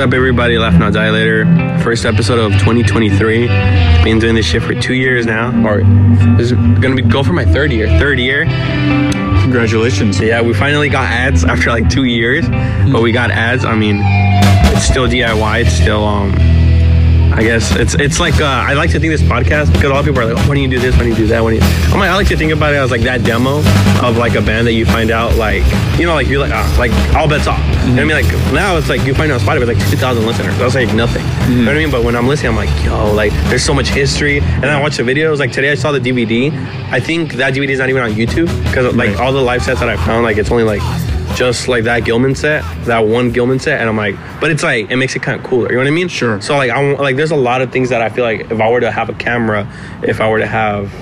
What's up, everybody? Laugh Not Die Later. First episode of 2023. Been doing this shit for two years now, or this is gonna be go for my third year. Third year. Congratulations. Yeah, we finally got ads after like two years, but we got ads. I mean, it's still DIY. It's still um. I guess it's it's like uh, I like to think this podcast because a lot of people are like, oh, when do you do this? When do you do that? When do you? I'm like, I like to think about it as like that demo of like a band that you find out like you know like you're like ah, like all bets off. You know what I mean? Like now it's like you find out Spotify like 2,000 listeners. That's like nothing. You know what I mean? But when I'm listening, I'm like, yo, like there's so much history. And then I watch the videos. Like today, I saw the DVD. I think that DVD is not even on YouTube because like Right. all the live sets that I found, like it's only like just like that Gilman set, that one Gilman set, and I'm like, but it's like it makes it kind of cooler. You know what I mean? Sure. So like I want- like there's a lot of things that I feel like if I were to have a camera, if I were to have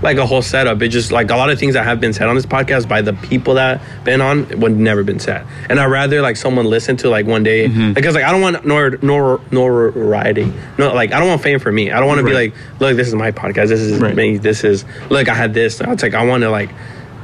like a whole setup, it just like a lot of things that have been said on this podcast by the people that been on would never been said. And I'd rather like someone listen to like one day Mm-hmm. because like I don't want nor nor notoriety. No, like I don't want fame for me. I don't want to be like, look, this is my podcast. This is Right. me. This is look, I had this. I It's like I want to like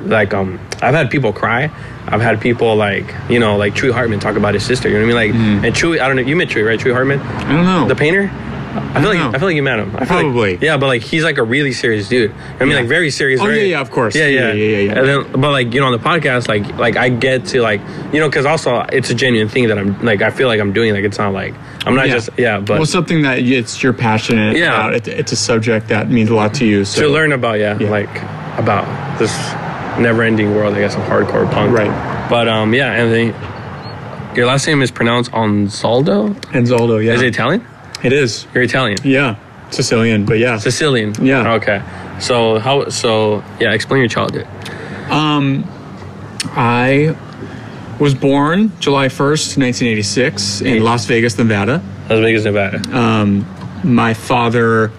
like um I've had people cry. I've had people like you know like Chewy Hartman talk about his sister. You know what I mean? Like Mm-hmm. and Chewy, I don't know. You met Chewy, right? Chewy Hartman, I don't know. the painter. I feel like know. I feel like you met him. I feel like- Probably. yeah, but like he's like a really serious dude. I mean, Yeah. like very serious. Oh, very- yeah, yeah, of course. Yeah, yeah, Yeah, yeah, yeah, yeah. And then, but like you know, on the podcast, like like I get to like you know, because also it's a genuine thing that I'm like I feel like I'm doing. Like it's not like I'm not just yeah, but well, something that it's you're passionate Yeah. about. It, it's a subject that means a lot to you. So to learn about Yeah. like about this never-ending world, I guess, of hardcore punk. Right. But um, yeah, Anthony, your last name is pronounced Onzaldo. Enzaldo, yeah, Is it Italian? it is. You're Italian. Yeah, Sicilian, but yeah. Sicilian. Yeah. Okay. So how? So yeah, explain your childhood. Um, I was born July 1st, 1986, in Las Vegas, Nevada. Las Vegas, Nevada. Um, my father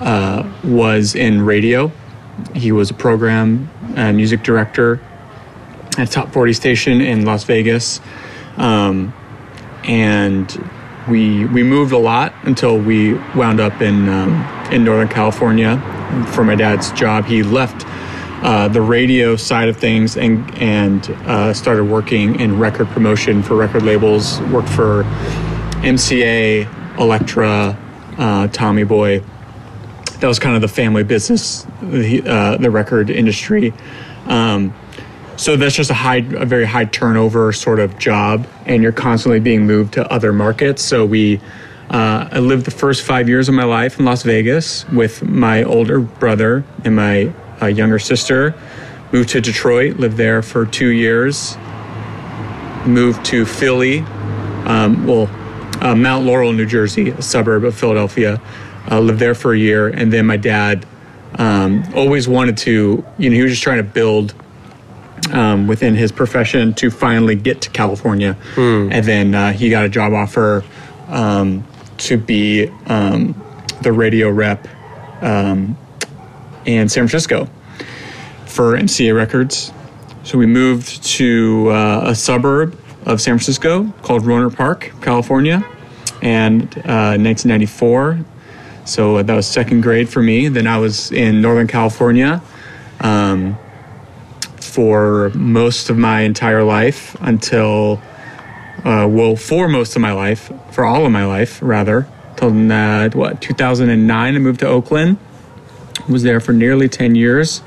uh, was in radio. He was a program and music director at top 40 station in Las Vegas. Um, and we we moved a lot until we wound up in um, in Northern California for my dad's job. He left uh, the radio side of things and and uh, started working in record promotion for record labels. Worked for MCA, Elektra, uh, Tommy Boy. That was kind of the family business, the, uh, the record industry. Um, so that's just a high, a very high turnover sort of job, and you're constantly being moved to other markets. So we, uh, I lived the first five years of my life in Las Vegas with my older brother and my uh, younger sister. Moved to Detroit, lived there for two years. Moved to Philly, um, well, uh, Mount Laurel, New Jersey, a suburb of Philadelphia. Uh, lived there for a year, and then my dad um, always wanted to. You know, he was just trying to build um, within his profession to finally get to California, and then uh, he got a job offer um, to be um, the radio rep um, in San Francisco for MCA Records. So we moved to uh, a suburb of San Francisco called Rohnert Park, California, and uh, 1994. So that was second grade for me. Then I was in Northern California um, for most of my entire life until, uh, well, for most of my life, for all of my life, rather, till uh, what 2009. I moved to Oakland. Was there for nearly 10 years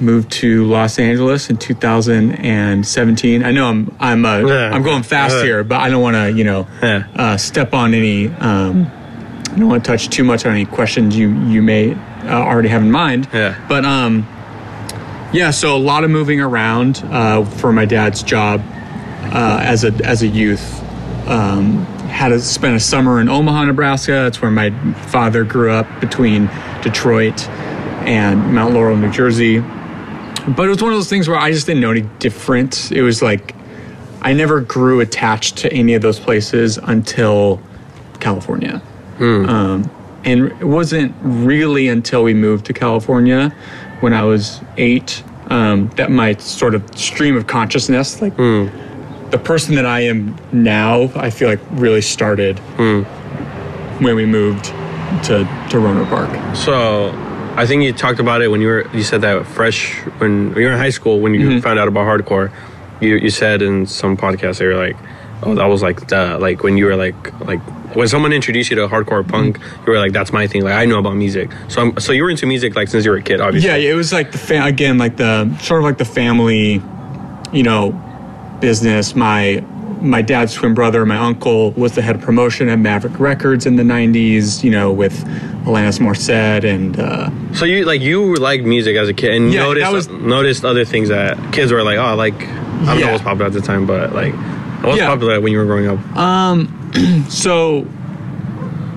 moved to Los Angeles in 2017. I know I'm I'm uh, Yeah. I'm going fast Yeah. here, but I don't want to you know Yeah. uh, step on any. Um, I don't want to touch too much on any questions you you may uh, already have in mind. Yeah. But um, yeah. So a lot of moving around uh, for my dad's job uh, as a as a youth. Um, had to spend a summer in Omaha, Nebraska. That's where my father grew up between Detroit and Mount Laurel, New Jersey. But it was one of those things where I just didn't know any different. It was like I never grew attached to any of those places until California. Um, and it wasn't really until we moved to California when I was eight um, that my sort of stream of consciousness, like the person that I am now, I feel like really started when we moved to, to Rohnert Park. So, I think you talked about it when you were you said that fresh when you were in high school when you Mm-hmm. found out about hardcore. You you said in some podcast they were like oh, that was like the like when you were like like when someone introduced you to hardcore punk, you were like, that's my thing. Like I know about music. So I'm, so you were into music like since you were a kid, obviously. Yeah, it was like the fa- again, like the sort of like the family, you know, business. My my dad's twin brother, my uncle, was the head of promotion at Maverick Records in the '90s. You know, with Alanis Morissette and uh, So you like you liked music as a kid and Yeah, noticed was- noticed other things that kids were like, oh, I like I don't know Yeah. what was popular at the time, but like what was Yeah. popular when you were growing up? Um, so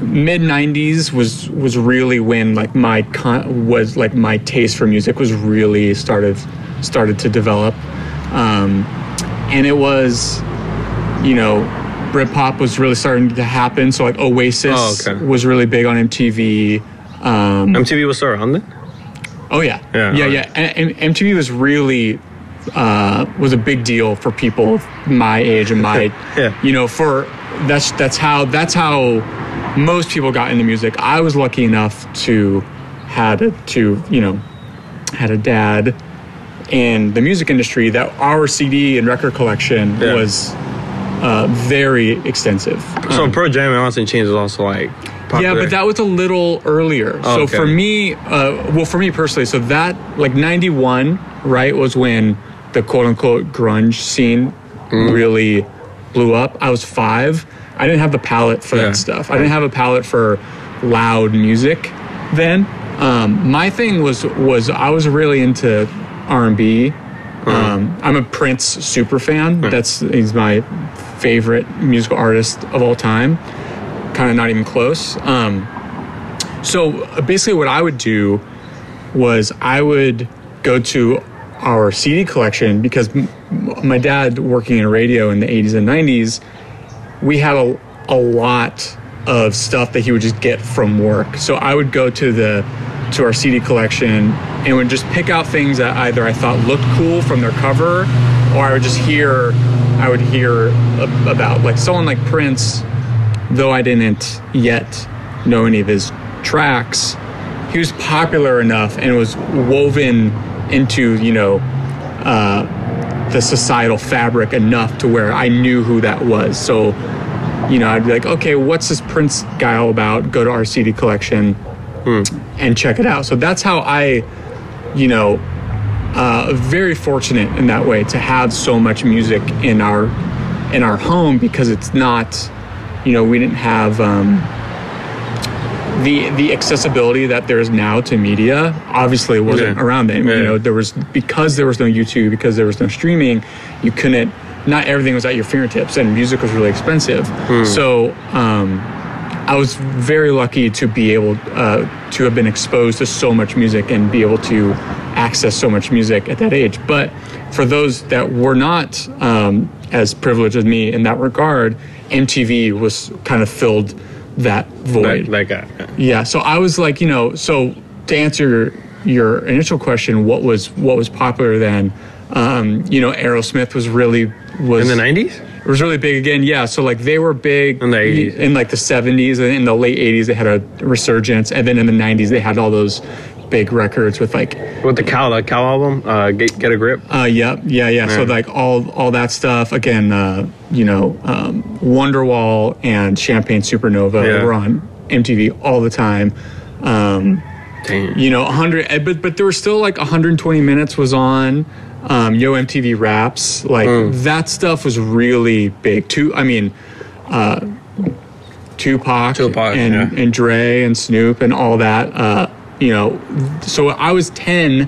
mid 90s was was really when like my con- was like my taste for music was really started started to develop um, and it was you know Britpop was really starting to happen so like Oasis Oh, okay. was really big on MTV um, MTV was still around then. Oh yeah, Yeah, yeah, yeah. And, and MTV was really uh, was a big deal for people my age and my, Yeah. you know, for that's that's how that's how most people got into music. I was lucky enough to had a, to you know had a dad in the music industry that our CD and record collection Yeah. was uh, very extensive. So Pearl Jam and Alice in Chains was also like popular. Yeah, but that was a little earlier. Oh, so okay. for me, uh, well, for me personally, so that like '91, right, was when the quote unquote grunge scene Mm-hmm. really blew up. I was five. I didn't have the palate for Yeah. that stuff. I didn't have a palate for loud music then. Um, my thing was was I was really into R and B. Mm-hmm. Um, I'm a Prince super fan. That's he's my favorite musical artist of all time. Kind of not even close. Um, so uh, basically, what I would do was I would go to our CD collection because m- my dad working in radio in the 80s and 90s, we had a, a lot of stuff that he would just get from work. So I would go to the to our CD collection and would just pick out things that either I thought looked cool from their cover or I would just hear I would hear about like someone like Prince though I didn't yet know any of his tracks, he was popular enough and was woven into, you know, uh, the societal fabric enough to where I knew who that was. So, you know, I'd be like, okay, what's this Prince guy all about? Go to our CD collection and check it out. So that's how I, you know, uh, very fortunate in that way to have so much music in our in our home because it's not, you know, we didn't have um, the the accessibility that there is now to media. Obviously, wasn't Yeah. around then. Yeah. You know, there was because there was no YouTube, because there was no streaming, you couldn't. Not everything was at your fingertips, and music was really expensive. So. Um, I was very lucky to be able uh, to have been exposed to so much music and be able to access so much music at that age. But for those that were not um, as privileged as me in that regard, MTV was kind of filled that void. like, like uh, Yeah, so I was like, you know, so to answer your initial question, what was what was popular then? Um, you know, Aerosmith was really was in the nineties. it was really big again. Yeah, so like they were big In the 80s. in like the 70s and in the late 80s they had a resurgence and then in the 90s they had all those big records with like With the cow the cow album, uh, get, get a grip. uh yeah, yeah, yeah. So like all all that stuff again uh you know um Wonderwall and Champagne Supernova Yeah. were on MTV all the time. Um Damn. you know 100 eh, but but there were still like 120 minutes was on um yo mtv raps like Mm. that stuff was really big too i mean uh tupac, Tupac, and yeah. and dre and snoop and all that uh you know so i was 10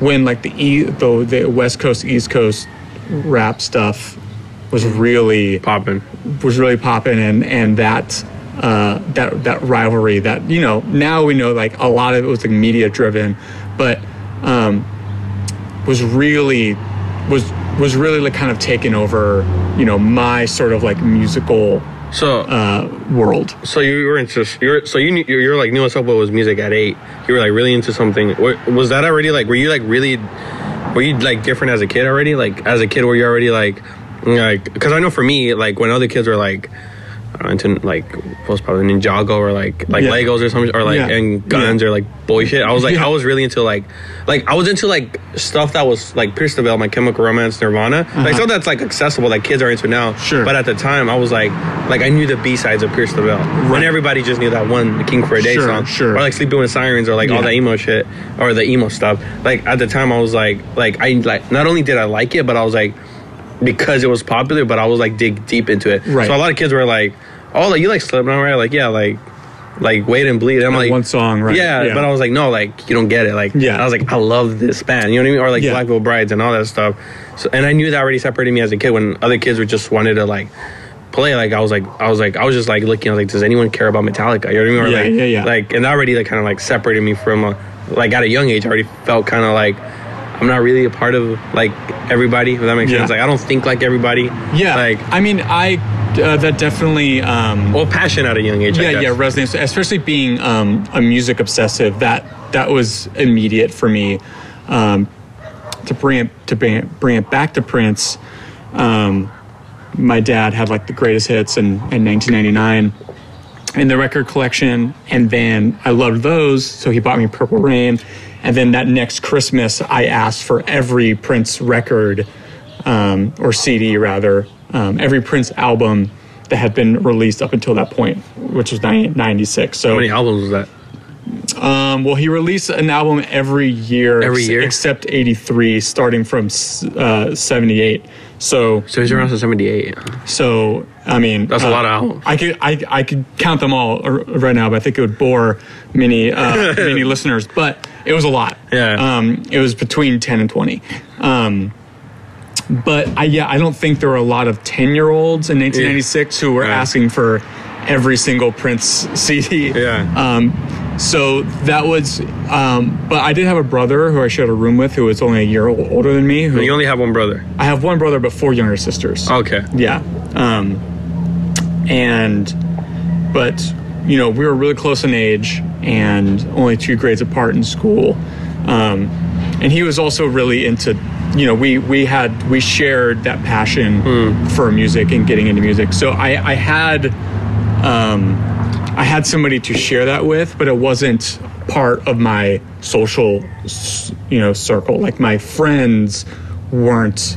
when like the e the, the west coast east coast rap stuff was really Popping. was really popping and and that uh, that that rivalry that you know now we know like a lot of it was like media driven, but um, was really was was really like kind of taking over you know my sort of like musical So, uh, world. so you were into you're so you knew you're, you're like knew what's up what was music at eight. You were like really into something. Was that already like? Were you like really? Were you like different as a kid already? Like as a kid, were you already like like? Because I know for me, like when other kids were like. Know, into like was probably Ninjago or like like Yeah. Legos or something or like Yeah. and guns Yeah. or like boy shit. I was like. I was really into like like I was into like stuff that was like Pierce the Veil, My Chemical Romance, Nirvana, like stuff that's like accessible that kids are into now. Uh-huh. Sure. But at the time, I was like like I knew the B sides of Pierce the Veil, Right. and everybody just knew that one King for a Day Sure, song, sure. or like Sleeping with Sirens or like all the emo shit or the emo stuff. Like at the time, I was like like I like not only did I like it, but I was like because it was popular, but I was like dig deep into it. Right. So a lot of kids were like, "Oh, like you like Slipknot, right?" Like, yeah, like, like Wait and Bleed. I'm That like, one song, right, Yeah, yeah. but I was like, no, like you don't get it. Like, Yeah. I was like, I love this band. You know what I mean? Or like Yeah. Black Veil Brides and all that stuff. So, and I knew that already separated me as a kid. When other kids were just wanted to like play, like I was like, I was like, I was just like looking. I was like, does anyone care about Metallica? You know what I mean? Or Yeah, like, yeah, yeah. Like, and that already like kind of like separated me from a, like at a young age. I already felt kind of like. I'm not really a part of like everybody. If that makes Yeah. sense. Like I don't think like everybody. Yeah. Like I mean, I uh, that definitely. Um, well, passion at a young age. I yeah, yeah, resonates. Especially being um, a music obsessive, that that was immediate for me. Um, to bring it to bring it, bring it back to Prince, um, my dad had like the greatest hits in, in 1999 in the record collection, and then I loved those, so he bought me Purple Rain. And then that next Christmas, I asked for every Prince record um, or CD rather, um, every Prince album that had been released up until that point, which was 96. So How many albums was that? um, well, he released an album every year, Every ex- year? except '83, starting from uh, '78. So, So he's around since '78. so I mean, That's a lot of albums. I could I, I could count them all right now, but I think it would bore many uh, many listeners. But it was a lot. Yeah. Um, it was between ten and twenty. Um, but I yeah, I don't think there were a lot of ten year olds in 1996 who were asking for every single Prince CD. Yeah. Um, so that was, um, but I did have a brother who I shared a room with who was only a year older than me. Who You only have one brother. I have one brother, but four younger sisters. Okay. Yeah. Um, and, but, you know, we were really close in age and only two grades apart in school. Um, and he was also really into, you know, we, we had, we shared that passion for music and getting into music. So I, I had, um, I had somebody to share that with, but it wasn't part of my social, you know, circle. Like my friends weren't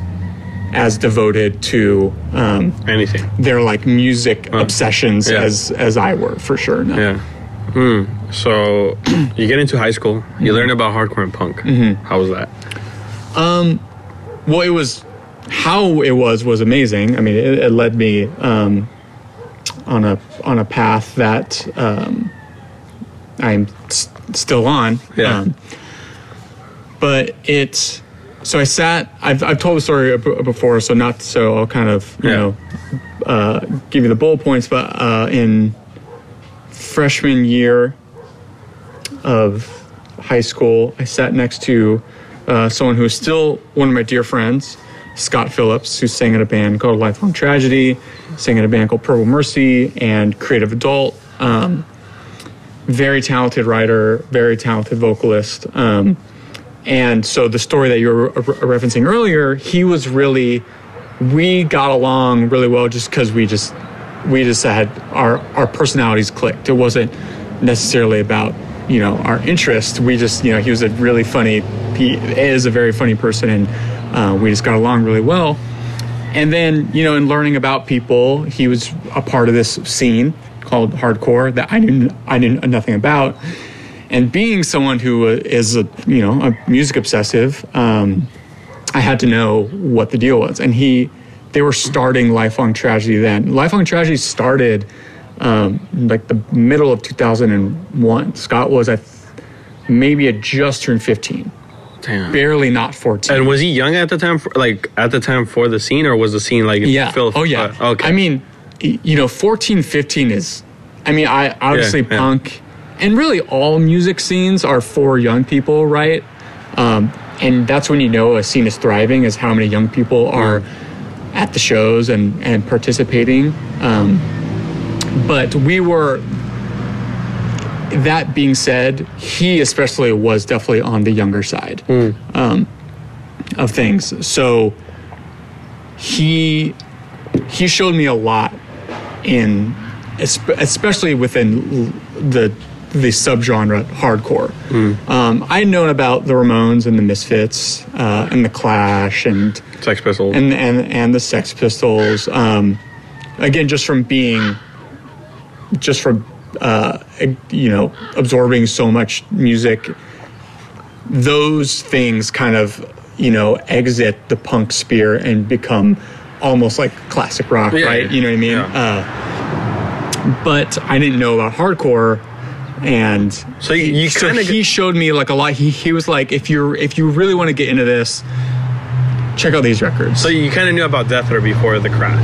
as devoted to um, Anything. their like music obsessions yeah. as as I were for sure. No. Yeah. Hmm. So you get into high school. You learn about hardcore and punk. How was that? Well, it was how it was was amazing. I mean, it, it led me um, on a on a path that um, I'm s- still on. Yeah. Um, but it's so I sat. I've I've told the story before, so not so I'll kind of you Yeah. know uh, give you the bullet points. But uh, in freshman year of high school, I sat next to uh, someone who is still one of my dear friends, Scott Phillips, who sang in a band called Lifelong Tragedy, sang in a band called Purple Mercy, and Creative Adult. Um, very talented writer, very talented vocalist. Um, and so the story that you were referencing earlier, he was really, we got along really well just because we just, we just had our our personalities clicked. It wasn't necessarily about you know our interest. We just you know he was a really funny, he is a very funny person, and uh, we just got along really well. And then you know in learning about people, he was a part of this scene called hardcore that I knew I knew nothing about and being someone who is a you know a music obsessive um, i had to know what the deal was and he they were starting lifelong tragedy then lifelong tragedy started um, like the middle of 2001 scott was at maybe had just turned 15 Damn. barely not 14 And was he young at the time? For, like at the time for the scene, or was the scene like yeah Phil- oh yeah uh, okay. i mean you know 14 15 is i mean i obviously yeah. punk and really all music scenes are for young people right um, and that's when you know a scene is thriving is how many young people are at the shows and and participating um, but we were that being said he especially was definitely on the younger side um, of things so he he showed me a lot in especially within the the subgenre hardcore. Hmm. Um, I had known about the Ramones and the Misfits uh, and the Clash and Sex Pistols. and and and the Sex Pistols. Um, again, just from being, just from uh, you know absorbing so much music, those things kind of you know exit the punk sphere and become almost like classic rock, Yeah, right? You know what I mean? Yeah. Uh, but I didn't know about hardcore. And So you- you so kinda he showed me like a lot. He, he was like, if you're if you really want to get into this, check out these records. So you kind of knew about Death Row before the crash,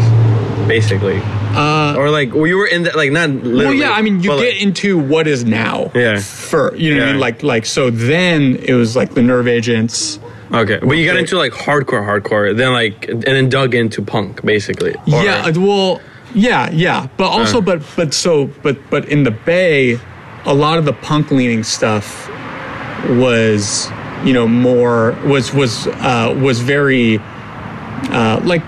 basically. Uh, or like, well, you were in that, like, not literally. Well, yeah, I mean, you get like, into what is now. Yeah. For you know what I mean, like like so. Then it was like the Nerve Agents. Okay, but you got into like hardcore, hardcore, then like, and then dug into punk, basically. Or- yeah. uh, Well. Yeah. Yeah. But also, Uh. but but so but but in the Bay, a lot of the punk leaning stuff was you know more was was uh, was very uh, like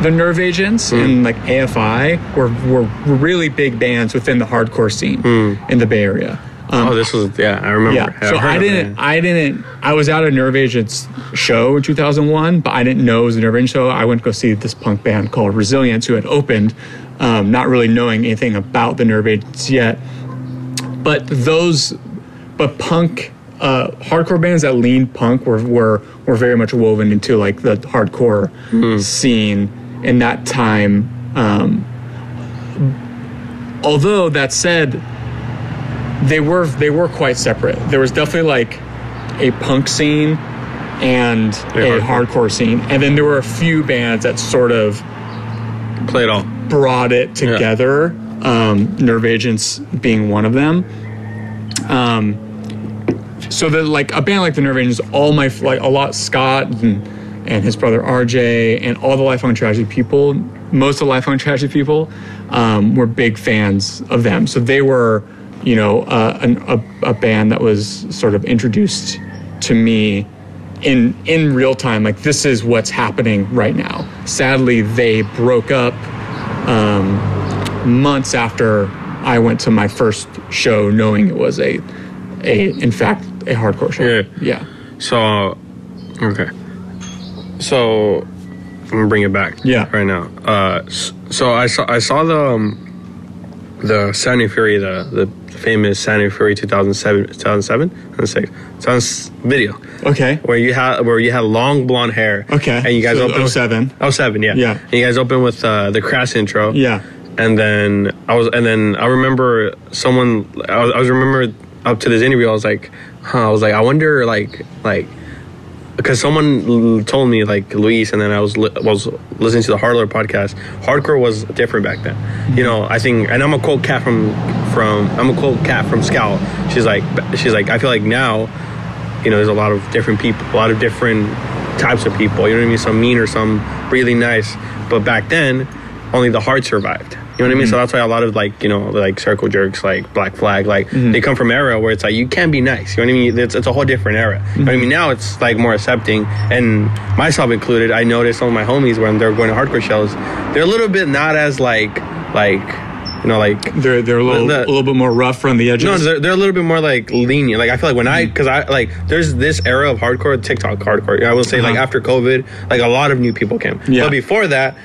the Nerve Agents Hmm. and like AFI were, were really big bands within the hardcore scene in the Bay Area. Um, Oh, this was yeah, I remember. yeah. I've So I didn't. I didn't. I was at a Nerve Agents show in 2001, but I didn't know it was a Nerve Agents show. I went to go see this punk band called Resilience, who had opened, um, not really knowing anything about the Nerve Agents yet. But those, but punk, uh, hardcore bands that leaned punk were were were very much woven into like the hardcore scene in that time. Um, although that said, they were they were quite separate. There was definitely like a punk scene and Yeah, a hardcore. hardcore scene, and then there were a few bands that sort of played all. brought it together. Um, Nerve Agents being one of them. Um, so that like a band like the Nerve Agents, all my like a lot Scott and and his brother RJ and all the Lifelong Tragedy people, most of the Lifelong Tragedy people, um, were big fans of them. So they were, you know, uh, an, a, a band that was sort of introduced to me in in real time. Like this is what's happening right now. Sadly, they broke up um, months after I went to my first show, knowing it was a a in fact a hardcore show. Yeah. yeah. So, okay. So, I'm gonna bring it back. Yeah. Right now. Uh, so I saw I saw the um, the Sound and Fury the the famous Sound and Fury 2007 2007 2006 2000 video Okay. where you had where you had long blonde hair. Okay. And you guys So opened with- 07. Oh seven, yeah. Yeah. And you guys opened with uh, the crass intro. Yeah. And then I was, and then I remember someone. I was, I was remember up to this interview. I was like, huh. I was like, I wonder, like, like, because someone l- told me like Luis, and then I was li- was listening to the Hardcore podcast. Hardcore was different back then. You mm-hmm. know, I think, and I'm a quote cat from from I'm a quote cat from Scowl. She's like, she's like, I feel like now, you know, there's a lot of different people, a lot of different types of people. You know what I mean? Some mean or some really nice. But back then, only the heart survived. You know what I mean? So mm-hmm. that's why a lot of like you know like circle jerks, like Black Flag, like mm-hmm. they come from era where it's like you can't be nice. You know what I mean? It's, it's a whole different era. You know I mm-hmm. mean? Now it's like more accepting, and myself included. I noticed some of my homies when they're going to hardcore shows, they're a little bit not as like like you know like They're they're a little The- a little bit more rough around the edges. no, they're, they're a little bit more like lenient. Like I feel like when I, because I like, there's this era of hardcore, TikTok hardcore. I will say like Uh-huh. after COVID, like a lot of new people came. Yeah. But before that,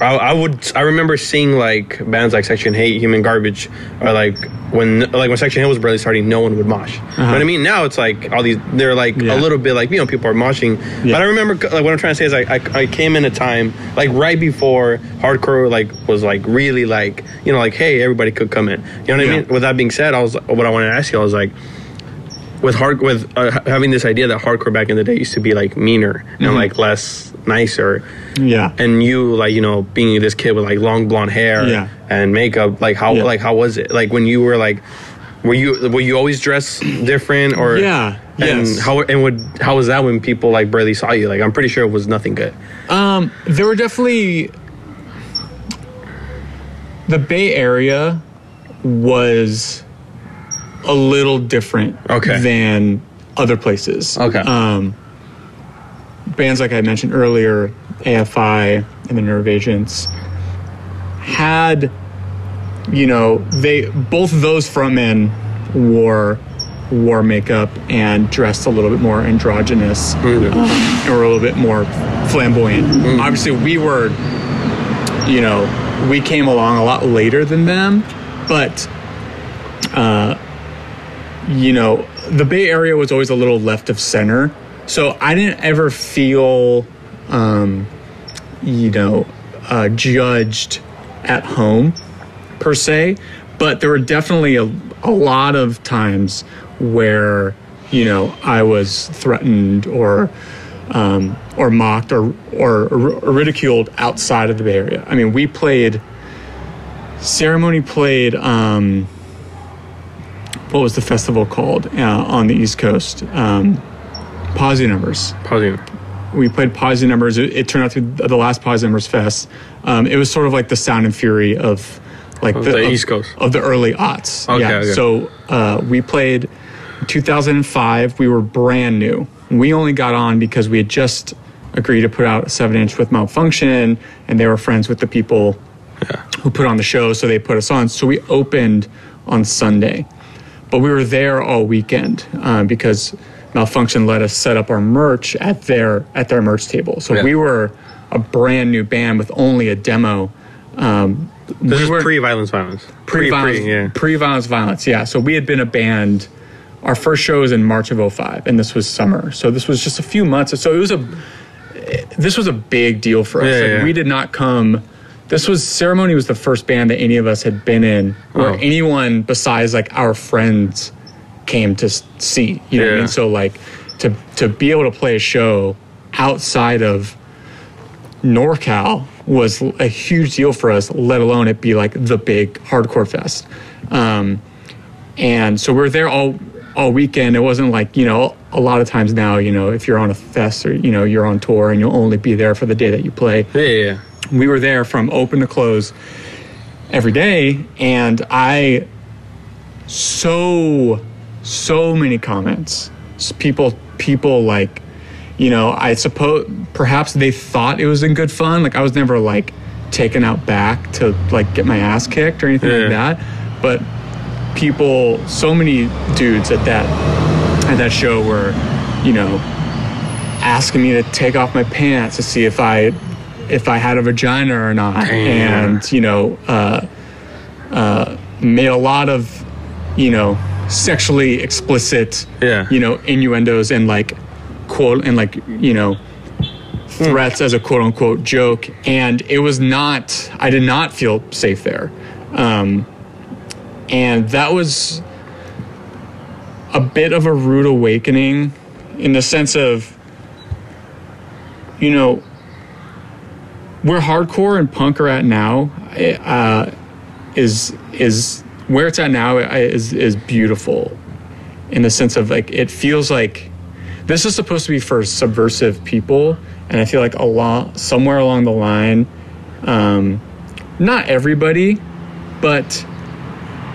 I, I would, I remember seeing like bands like Section H8, Human Garbage, or like when like when Section H8 was barely starting, no one would mosh. You know what I mean? Now it's like all these, they're like Uh-huh. Yeah. a little bit like you know people are moshing. Yeah. But I remember like what I'm trying to say is like I, I came in a time like right before hardcore like was like really like you know like hey everybody could come in. You know what I mean? With that being said, I was what I wanted to ask you. I was like, with hard with uh, having this idea that hardcore back in the day used to be like meaner Mm-hmm. and like less nicer, yeah. and you like you know being this kid with like long blonde hair Yeah. and makeup, like how Yeah. like how was it? Like when you were like. Were you were you always dressed different or Yeah, and yes. how and would how was that when people like barely saw you like I'm pretty sure it was nothing good Um, there were definitely the Bay Area was a little different Okay. than other places. Okay. Um, bands like I mentioned earlier, AFI and the Nerve Agents had, you know, they both of those frontmen wore wore makeup and dressed a little bit more androgynous Mm. or a little bit more flamboyant. Obviously, we were, you know, we came along a lot later than them, but, uh, you know, the Bay Area was always a little left of center. So I didn't ever feel, um, you know, uh, judged at home per se, but there were definitely a, a lot of times where you know I was threatened or um, or mocked or, or or ridiculed outside of the Bay Area. I mean, we played. Ceremony played. Um, what was the festival called uh, on the East Coast? Um, Posi Numbers Pausing. we played Posi Numbers. It, it turned out to be the last Posi Numbers Fest. Um, it was sort of like the Sound and Fury of like Of the East Coast. of the early aughts. Okay, yeah. okay. So uh, we played 2005. We were brand new. We only got on because we had just agreed to put out a seven inch with Malfunction, and they were friends with the people who put on the show, so they put us on. So we opened on Sunday, but we were there all weekend uh, because Malfunction let us set up our merch at their at their merch table. So Yeah. we were a brand new band with only a demo. Um, This we is pre-violence violence. pre-violence, Pre, yeah. pre-violence violence. Yeah. So we had been a band. Our first show was in March of 05, and this was summer. So this was just a few months. So it was a this was a big deal for us. Yeah, Like, yeah. We did not come. This was ceremony was the first band that any of us had been in or Oh. anyone besides like our friends came to see. You know what I mean? So like to to be able to play a show outside of NorCal was a huge deal for us, let alone it be like the big hardcore fest. Um, and so we're there all all weekend. It wasn't like you know a lot of times now you know if you're on a fest or you know you're on tour and you'll only be there for the day that you play. Yeah. We were there from open to close every day, and I so so many comments. People people like you know I suppose perhaps they thought it was in good fun. Like I was never like taken out back to like get my ass kicked or anything like that, but people so many dudes at that at that show were you know asking me to take off my pants to see if I if I had a vagina or not, Damn. and you know, uh, uh, made a lot of you know sexually explicit Yeah. you know innuendos and like quote and like you know threats as a quote unquote joke, and it was not. I did not feel safe there, um, and that was a bit of a rude awakening in the sense of you know where hardcore and punk are at now uh, is is where it's at now is is beautiful in the sense of like it feels like this is supposed to be for subversive people and i feel like a lot somewhere along the line um, not everybody but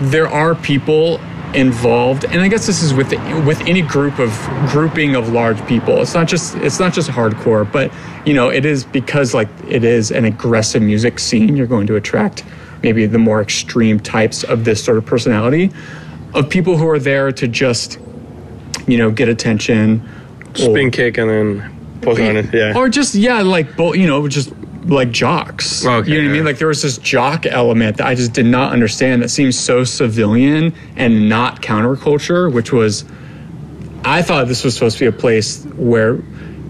there are people involved and i guess this is with with any group of grouping of large people. It's not just it's not just hardcore but you know it is because like it is an aggressive music scene you're going to attract maybe the more extreme types of this sort of personality of people who are there to just you know get attention Spin kick and then post on it. Yeah. or just yeah like you know just like jocks Okay, you know what i mean like there was this jock element that i just did not understand that seems so civilian and not counterculture which was i thought this was supposed to be a place where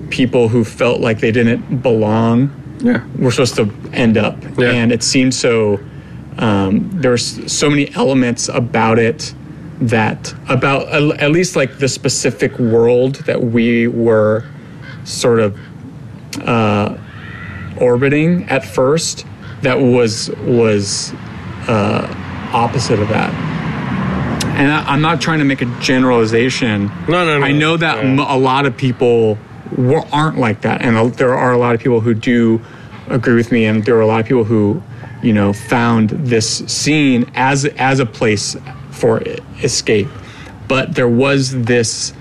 people who felt like they didn't belong yeah. were supposed to end up Yeah. and it seemed so um, there was so many elements about it that about at least like the specific world that we were sort of uh, orbiting at first that was was uh, opposite of that and I, i'm not trying to make a generalization No, no, no. i know that Yeah. m- a lot of people were, aren't like that and a- there are a lot of people who do agree with me and there are a lot of people who you know found this scene as as a place for escape but there was this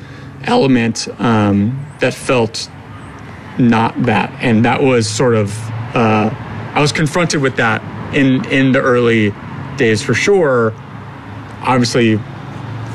element um, that felt not that and that was sort of uh, i was confronted with that in in the early days for sure. Obviously,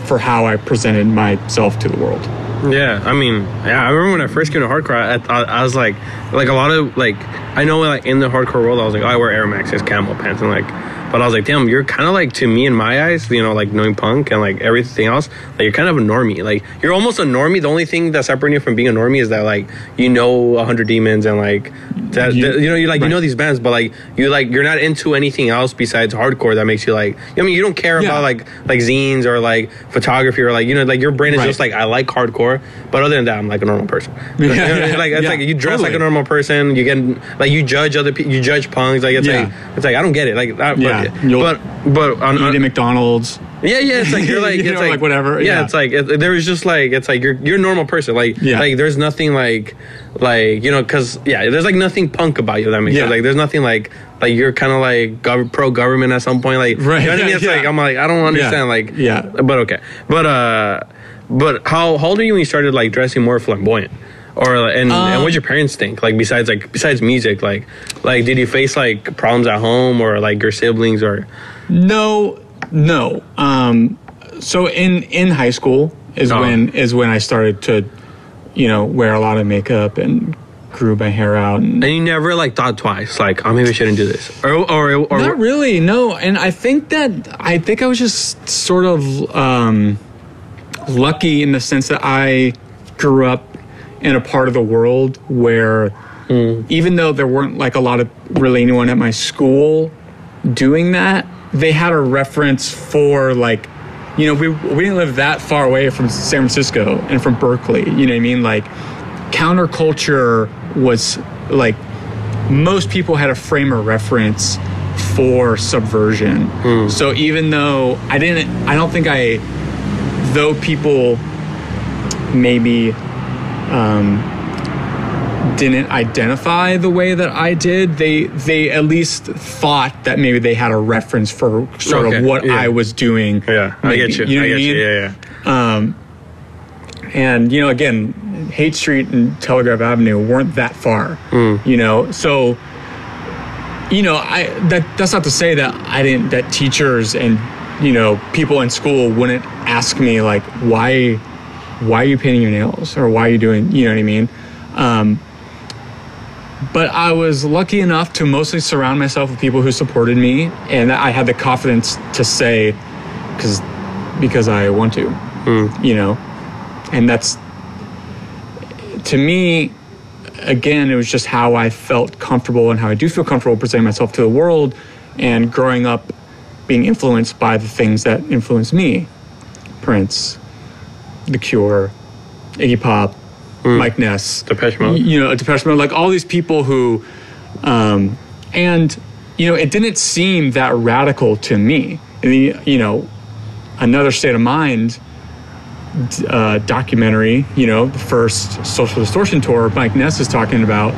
for how I presented myself to the world. Yeah, I mean, yeah, I remember when I first came to hardcore, I, I, I was like, like a lot of like, I know like in the hardcore world, I was like, oh, I wear Air Maxes, camel pants, and like, but I was like, damn, you're kind of like to me in my eyes, you know, like knowing punk and like everything else, like you're kind of a normie. Like you're almost a normie. The only thing that's separating you from being a normie is that like you know a hundred demons and like that, You- that- you know you like right. you know these bands, but like you like you're not into anything else besides hardcore that makes you like. I mean, you don't care Yeah. about like like zines or like photography or like you know like your brain is Right. just like I like hardcore, but other than that, I'm like a normal person. Yeah, You know, yeah, like it's like you dress like a normal person. You get like you judge other people. You judge punks. Like it's like it's like I don't get it. Like I, Yeah, but you'll but but on, Eat on- at McDonald's. yeah yeah it's like you're like You it's know, like, like whatever, Yeah, yeah. it's like it, there was just like it's like you're you're a normal person. Like Yeah. like there's nothing like like you know because yeah there's like nothing punk about you. That makes Yeah. sense. Like there's nothing like like you're kind of like gov- pro government at some point. Like Right, You know what I mean? It's yeah. like I'm like I don't understand. Like yeah. but okay. But uh, but how, how old are you when you started like dressing more flamboyant? Or and, and Um, what did your parents think? Like besides like besides music, like like did you face like problems at home or like your siblings or No, no. Um, so in in high school is Oh. when is when I started to, you know, wear a lot of makeup and grew my hair out and and you never like thought twice like oh maybe I shouldn't do this or or or, Not really, no. And I think that I think I was just sort of um, lucky in the sense that I grew up in a part of the world where hmm. even though there weren't like a lot of really anyone at my school doing that, they had a reference for like, you know, we we didn't live that far away from San Francisco and from Berkeley. You know what I mean? Like counterculture was like most people had a frame of reference for subversion. Hmm. So even though I didn't, I don't think I, though people maybe um, didn't identify the way that I did, they they at least thought that maybe they had a reference for sort Okay, of what yeah. I was doing. yeah. I get you, know I what get you. mean? yeah yeah. And you know again Haight Street and telegraph avenue weren't that far you know? So you know i that that's not to say that i didn't that teachers and you know people in school wouldn't ask me like why why are you painting your nails? Or why are you doing you know what i mean? Um, but i was lucky enough to mostly surround myself with people who supported me and i had the confidence to say because because i want to you know? And that's to me again it was just how i felt comfortable and how i do feel comfortable presenting myself to the world and growing up being influenced by the things that influenced me prince the cure iggy pop mike ness Depeche Mode. you know Depeche Mode, like all these people who um and you know it didn't seem that radical to me and the, you know another state of mind uh, documentary, you know, the first Social Distortion tour, Mike Ness is talking about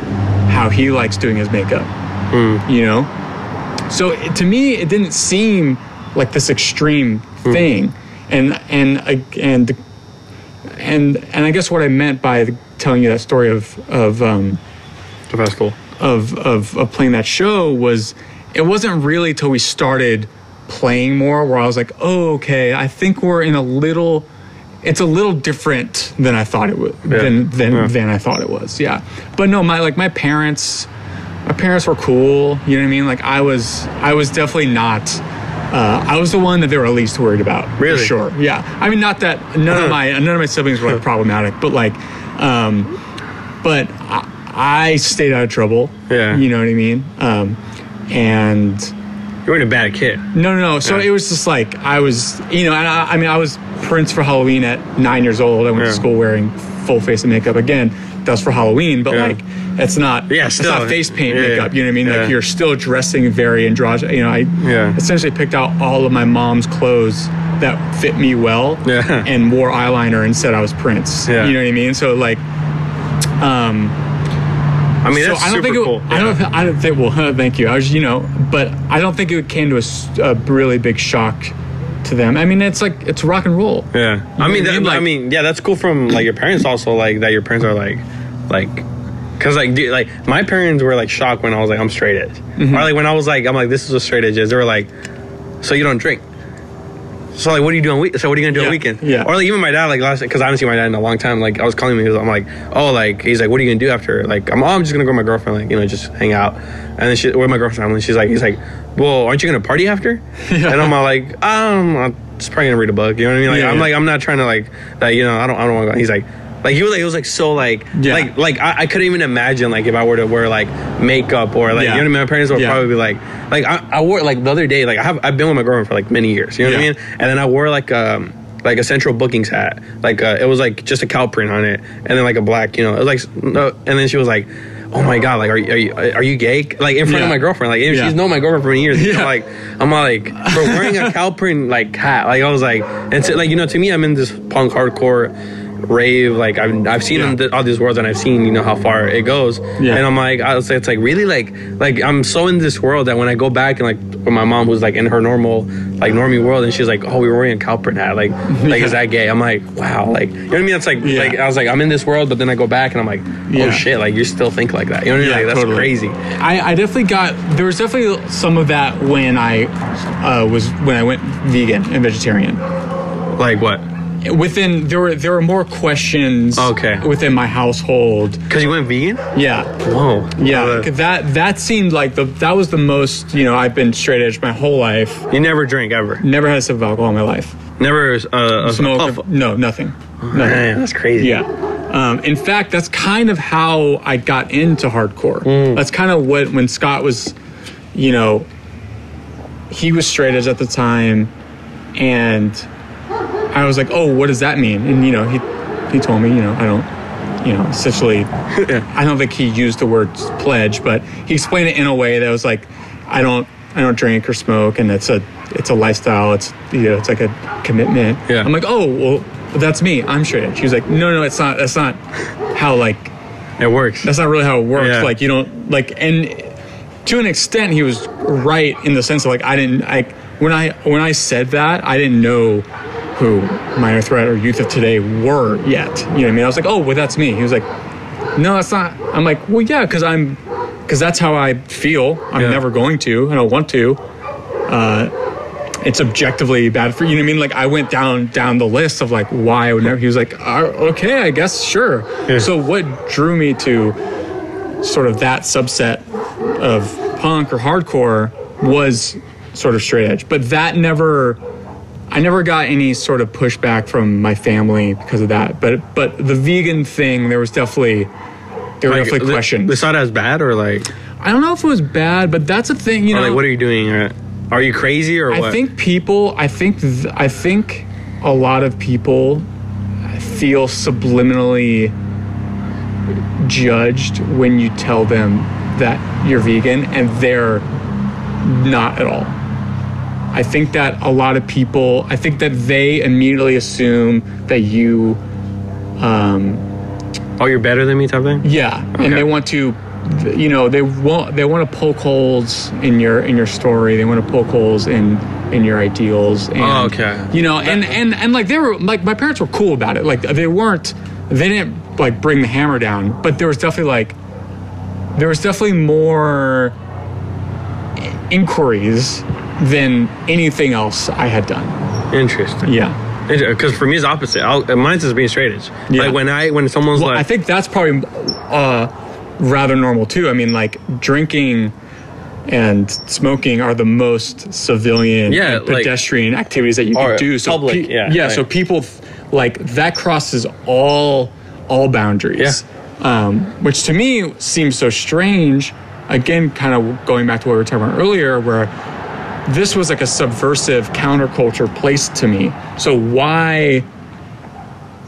how he likes doing his makeup, you know? So it, to me, it didn't seem like this extreme thing. And, and, uh, and, and, and I guess what I meant by telling you that story of, of, um, the festival of, of of playing that show was it wasn't really till we started playing more where I was like, oh, okay, I think we're in a little it's a little different than I thought it would than than Yeah. than I thought it was. Yeah. But no, my like my parents my parents were cool, you know what I mean? Like I was I was definitely not uh, I was the one that they were least worried about. for sure. Yeah. I mean not that none of my none of my siblings were like problematic, but like um but I, I stayed out of trouble. Yeah. You know what I mean? Um, and you weren't a bad kid no, no, no. So Yeah. it was just like I was, you know, and I, I mean, I was Prince for Halloween at nine years old. I went Yeah. to school wearing full face of makeup. Again, that's for Halloween, but Yeah. like it's not. Yeah, it's still. not face paint Yeah, makeup. You know what I mean? yeah. Like you're still dressing very androgynous. You know, I Yeah. essentially picked out all of my mom's clothes that fit me well, Yeah. and wore eyeliner and said I was Prince. Yeah. You know what I mean? So like. Um, I mean so that's I don't super think it, cool I don't. I don't think. Well, thank you. I was, you know, but I don't think it came to a really big shock to them. I mean, it's like it's rock and roll. Yeah, I mean, what I that, mean? I mean, yeah, that's cool from like your parents also like that. Your parents are like, like, Cause like, dude, like my parents were like shocked when I was like, I'm straight edge, Mm-hmm. or like when I was like, I'm like, this is what straight edge is. They were like, so you don't drink. So like, what are you doing? So what are you gonna do Yeah, on weekend? yeah. Or like even my dad, like last, cause I haven't seen my dad in a long time. Like I was calling him, because I'm like, oh, like he's like, what are you gonna do after? Like I'm, oh, I'm just gonna go with my girlfriend, like you know, just hang out. And then she, with my girlfriend, and she's like, he's like, well, aren't you gonna party after? And I'm all like, um, I'm just probably gonna read a book. You know what I mean? Like Yeah, I'm yeah. like, I'm not trying to like, like you know, I don't, I don't want to go. He's like. Like he was like it was like so like Yeah. like like I, I couldn't even imagine like if I were to wear like makeup or like Yeah. you know what I mean. My parents would Yeah. probably be like like I, I wore like the other day like I have I've been with my girlfriend for like many years. You know what I mean? And then I wore like um like a central bookings hat like uh, it was like just a cow print on it and then like a black you know it was like no and then she was like. Oh my god! Like, are you are you, are you gay? Like in front Yeah. of my girlfriend. Like, Yeah. she's known my girlfriend for many years. Yeah. I'm like, I'm like, for wearing a cow print like hat. Like, I was like, and so, like you know, to me, I'm in this punk hardcore rave. Like, I've I've seen Yeah. all these worlds, and I've seen you know how far it goes. Yeah. And I'm like, I was, it's like really like like I'm so in this world that when I go back and like with my mom was like in her normal like normie world, and she's like, oh, we were wearing print hat. Like, like is that gay? I'm like, wow. Like, you know what I mean? It's like like I was like, I'm in this world, but then I go back and I'm like, oh shit, like you still think like that. You know what I mean? like that's totally. crazy. I, I definitely got there was definitely some of that when I uh, was when I went vegan and vegetarian. Like what? Within there were there were more questions. Okay. Within my household, Because you went vegan? yeah, Whoa. yeah. Uh, that that seemed like the that was the most you know I've been straight edge my whole life. you never drink ever. Never had a sip of alcohol in my life. Never uh, a Smoke, no, nothing. Nothing. Man, that's crazy. Yeah. Um, in fact, that's kind of how I got into hardcore. Mm. That's kind of what when Scott was, you know, he was straight edge at the time, and I was like, "Oh, what does that mean?" And you know, he he told me, you know, I don't, you know, essentially, I don't think he used the word pledge, but he explained it in a way that was like, I don't, I don't drink or smoke, and it's a, it's a lifestyle. It's you know, it's like a commitment. Yeah. I'm like, oh, well, that's me. I'm straight edge. He was like, no, no, it's not. That's not how like It works. that's not really how it works. Yeah. Like you don't like and to an extent he was right in the sense of like I didn't like when I when I said that I didn't know who Minor Threat or Youth of Today were yet. You know what I mean? I was like, oh, well, that's me. He was like, no, that's not. I'm like, well, yeah, because I'm because that's how I feel. I'm Yeah. never going to. And I don't want to. Uh, it's objectively bad for you. know what I mean? Like I went down down the list of like why I would never. He was like, uh, okay, I guess sure. Yeah. So what drew me to sort of that subset of punk or hardcore was sort of straight edge, but that never. I never got any sort of pushback from my family because of that. But but the vegan thing, there was definitely there were Like, definitely questions. They saw it as bad or like, I don't know if it was bad, but that's a thing. You know, like what are you doing? Are you crazy or I what? I think people. I think. Th- I think a lot of people feel subliminally judged when you tell them that you're vegan, and they're not at all. I think that a lot of people. I think that they immediately assume that you. Um, oh, you're better than me type thing? yeah, Okay. and they want to, you know, they want they want to poke holes in your in your story. They want to poke holes in in your ideals. And, Oh, okay. You know, and and and like they were like my parents were cool about it. Like they weren't, they didn't like bring the hammer down, but there was definitely like, there was definitely more inquiries than anything else I had done. Interesting. Yeah. Because for me, it's opposite. I'll, mine's just being straight edge. Yeah. Like when I when someone's Well, like, I think that's probably uh, rather normal too. I mean, like drinking and smoking are the most civilian Yeah, and like- pedestrian activities that you can do. So public, yeah, yeah. right. So people like that crosses all all boundaries. Um, which to me seems so strange. Again, kind of going back to what we were talking about earlier, where this was like a subversive counterculture place to me. So why?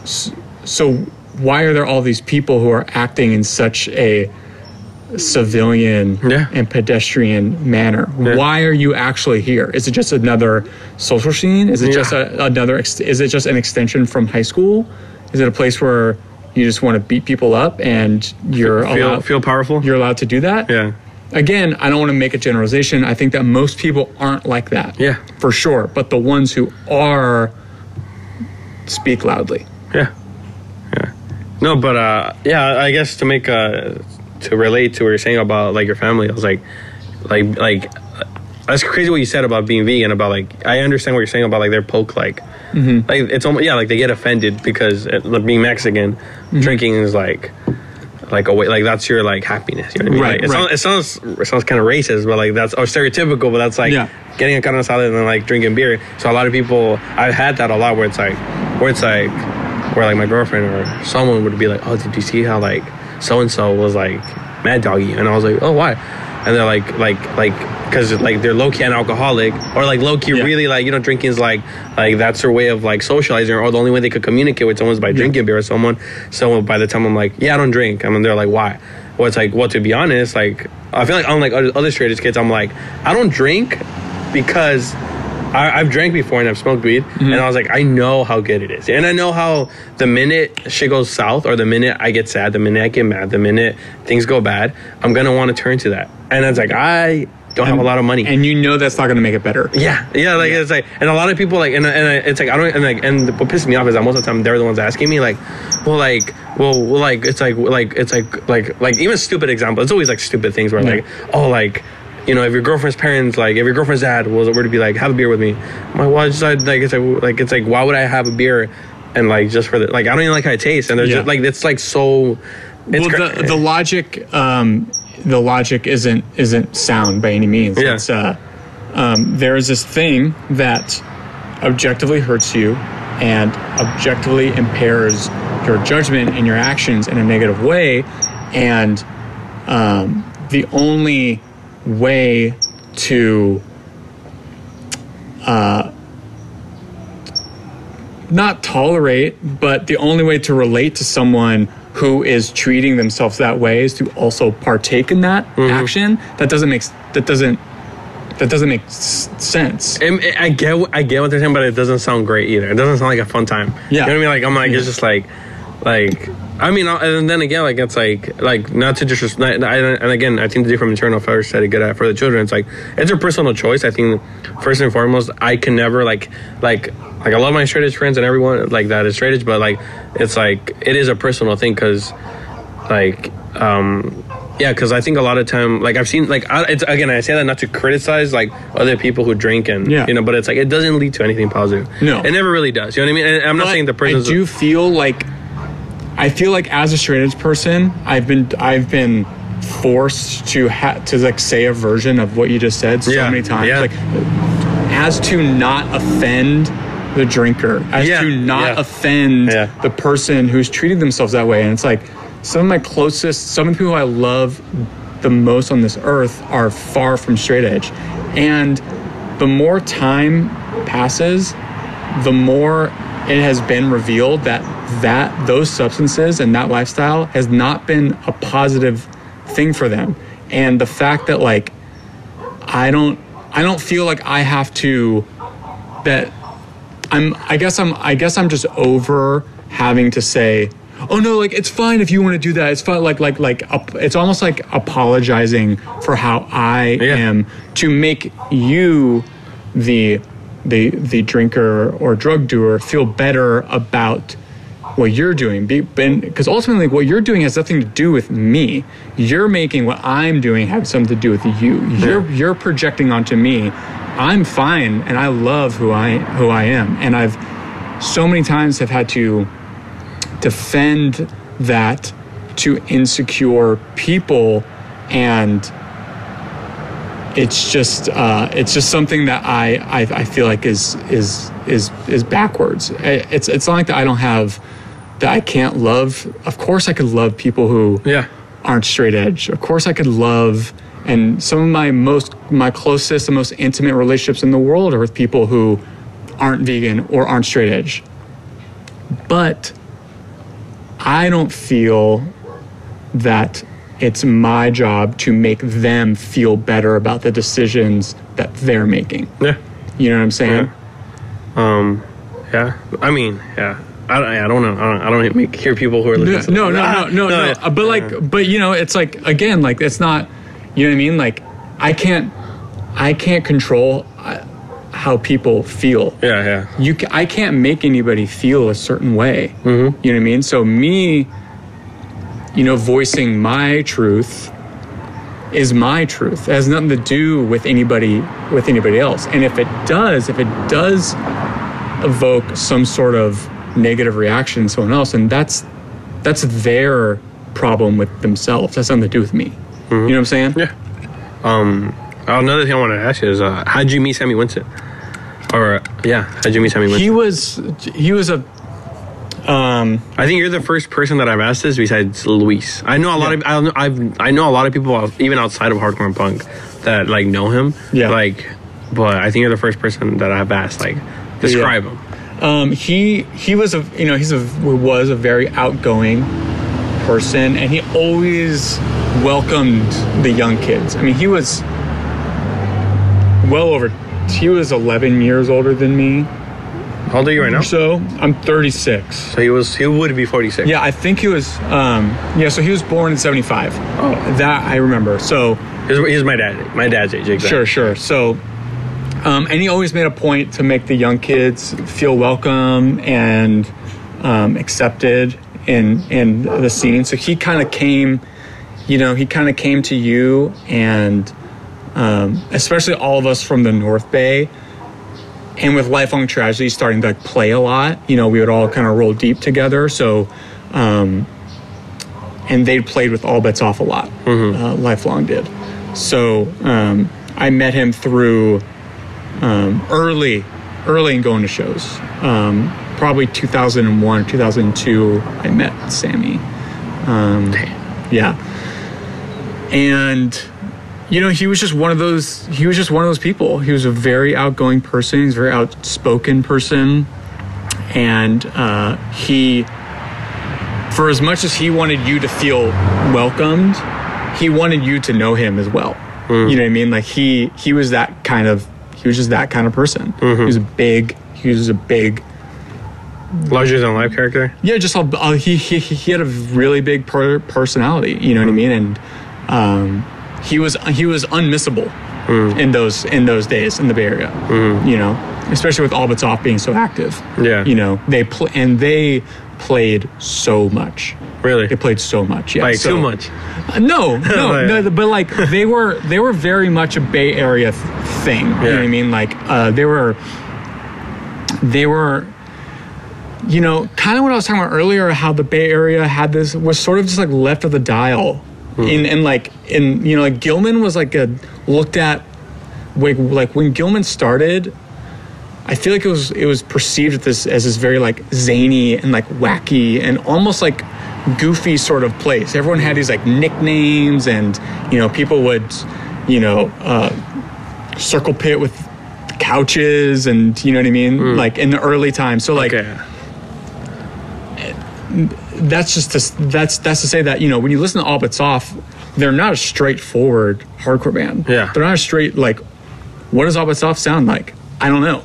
So why are there all these people who are acting in such a civilian Yeah. and pedestrian manner? Yeah. Why are you actually here? Is it just another social scene? Is it just a, another? Is it just an extension from high school? Is it a place where you just want to beat people up and you're feel allowed, feel powerful. you're allowed to do that? yeah. Again, I don't want to make a generalization. I think that most people aren't like that. Yeah. For sure. But the ones who are speak loudly. Yeah. Yeah. No, but uh, yeah, I guess to make uh, to relate to what you're saying about like your family. I was like, like like that's crazy what you said about being vegan. About like I understand what you're saying about like their poke like like it's almost yeah like they get offended because it, like, being Mexican, drinking is like like a way like that's your like happiness. You know what I mean? Right, Like, it, right. sounds, it sounds it sounds kind of racist, but like that's or stereotypical, but that's like Yeah. getting a carne asada and then like drinking beer. So a lot of people I've had that a lot where it's like where it's like where like my girlfriend or someone would be like, Oh, did you see how like so and so was like mad doggy? And I was like, Oh why? And they're like like like because like they're low key an alcoholic or like low key Yeah. really like you know drinking is like like that's their way of like socializing or the only way they could communicate with someone is by drinking beer with someone. So by the time I'm like, yeah, I don't drink, I mean they're like, why? Well, it's like, well, to be honest, like I feel like unlike other, other straight kids, I'm like, I don't drink because I, I've drank before and I've smoked weed, mm-hmm. and I was like, I know how good it is, and I know how the minute shit goes south, or the minute I get sad, the minute I get mad, the minute things go bad, I'm gonna want to turn to that, and it's like I don't have a lot of money, and you know that's not to make it better. yeah, yeah, like it's like, and a lot of people like, and and it's like I don't, and like, and what pisses me off is that most of the time they're the ones asking me like, well, like, well, well like it's like, like it's like, like, like even stupid example. It's always like stupid things where like, oh, like, you know, if your girlfriend's parents, like, if your girlfriend's dad was were to be like, have a beer with me, I'm like, well, I just like it's like, like it's like, why would I have a beer, and like just for the like, I don't even like how it tastes, and there's Yeah. just like it's like so. It's well, the, the logic, um, the logic isn't isn't sound by any means. Yeah. It's, uh, um, there is this thing that objectively hurts you and objectively impairs your judgment and your actions in a negative way, and um, the only way to uh, not tolerate, but the only way to relate to someone who is treating themselves that way is to also partake in that mm-hmm. action. That doesn't make that doesn't that doesn't make s- sense. And I get what- I get what they're saying, but it doesn't sound great either. It doesn't sound like a fun time. Yeah. you know what I mean. Like I'm like it's just like like I mean, and then again, like it's like like not to just and again, I think the different maternal affairs said it good at for the children. It's like it's a personal choice. I think first and foremost, I can never like like like I love my straight edge friends and everyone like that is straight edge, but like it's like it is a personal thing because like um yeah because i think a lot of time like i've seen like I, it's again i say that not to criticize like other people who drink and Yeah. you know but it's like it doesn't lead to anything positive No. it never really does you know what i mean and i'm not But saying the I person's do feel like I feel like as a straight edge person, I've been I've been forced to ha- to like say a version of what you just said so Yeah, many times, yeah. like as to not offend the drinker, as Yeah, to not offend the person who's treating themselves that way. And it's like some of my closest, some of the people I love the most on this earth are far from straight edge, and the more time passes, the more it has been revealed that that those substances and that lifestyle has not been a positive thing for them and the fact that like i don't i don't feel like i have to that i'm i guess i'm i guess i'm just over having to say oh no like it's fine if you want to do that it's fine like like like it's almost like apologizing for how i Yeah. am to make you the the the drinker or drug doer feel better about what you're doing. Because ultimately what you're doing has nothing to do with me. You're making what i'm doing have something to do with you. You're you're projecting onto me. I'm fine and i love who i who i am. And i've so many times have had to defend that to insecure people and it's just uh, it's just something that I, I I feel like is is is is backwards. It's it's not like that I don't have that I can't love. Of course, I could love people who yeah aren't straight edge. Of course, I could love, and some of my most my closest and most intimate relationships in the world are with people who aren't vegan or aren't straight edge. But I don't feel that it's my job to make them feel better about the decisions that they're making. yeah You know what I'm saying? um yeah i mean yeah I, don't- I don't know. I don't, I don't make, hear people who are No, listening. no, no, Ah, no, no, no. yeah. But like, but you know, it's like again, like it's not. You know what I mean? Like, I can't, I can't control uh, how people feel. yeah, yeah, You, I can't make anybody feel a certain way. Mm-hmm. You know what I mean? So me you know, voicing my truth is my truth. It has nothing to do with anybody with anybody else. And if it does, if it does evoke some sort of negative reaction in someone else, and that's that's their problem with themselves. That's nothing to do with me. You know what I'm saying? Yeah. Um, another thing I wanted to ask you is, uh, how'd you meet Sammy Winston? Or uh, yeah, how'd you meet Sammy Winston? He was he was a um I think you're the first person that I've asked this besides Luis. I know a lot Yeah. of I, I've I know a lot of people even outside of hardcore and punk that like know him. Yeah. Like, but I think you're the first person that I've asked like describe him. Um, he he was a you know he's a was a very outgoing person, and he always welcomed the young kids. I mean, he was well over. He was 11 years older than me. How old are you right now? So I'm 36. So he was he would be 46. Yeah, I think he was. Um, yeah, so he was born in 75. Oh. That I remember. So He's, he's my dad. My dad's age. Exactly. Sure, sure. So, um, and he always made a point to make the young kids feel welcome and um, accepted in in the scene. So he kind of came, you know, he kind of came to you and um, especially all of us from the North Bay. And with lifelong tragedy starting to play a lot, you know, we would all kind of roll deep together. So, um, and they played with All Bets Off a lot. Uh, lifelong did. So um, I met him through um, early, early in going to shows. Um, probably 2001, 2002. I met Sammy. Um, yeah, and you know he was just one of those. He was just one of those people. He was a very outgoing person. He's a very outspoken person, and uh, he for as much as he wanted you to feel welcomed, he wanted you to know him as well. You know what I mean? Like he he was that kind of he was just that kind of person. He was a big he was a big Larger than life character. yeah just a, uh, he, he he had a really big per- personality. You know what I mean? And um, he was he was unmissable in those in those days in the Bay Area. You know, especially with All Bets Off being so active. Yeah. You know they pl- and they played so much. Really? They played so much. Yeah. Like so- too much. Uh, No, no, Yeah. no. But like they were, they were very much a Bay Area th- thing. You know what I mean? Like uh, they were, they were, you know, kind of what I was talking about earlier. How the Bay Area had this was sort of just like left of the dial, Hmm. in and like in you know like Gilman was like a looked at, like like when Gilman started. I feel like it was it was perceived as this as this very like zany and like wacky and almost like goofy sort of place. Everyone had these like nicknames and you know people would you know uh, circle pit with couches and you know what I mean hmm. like in the early times. So like Okay. Eh, that's just to, that's that's to say that you know when you listen to All Bets Off, they're not a straightforward hardcore band. Yeah. they're not a straight like. What does All Bets Off sound like? I don't know.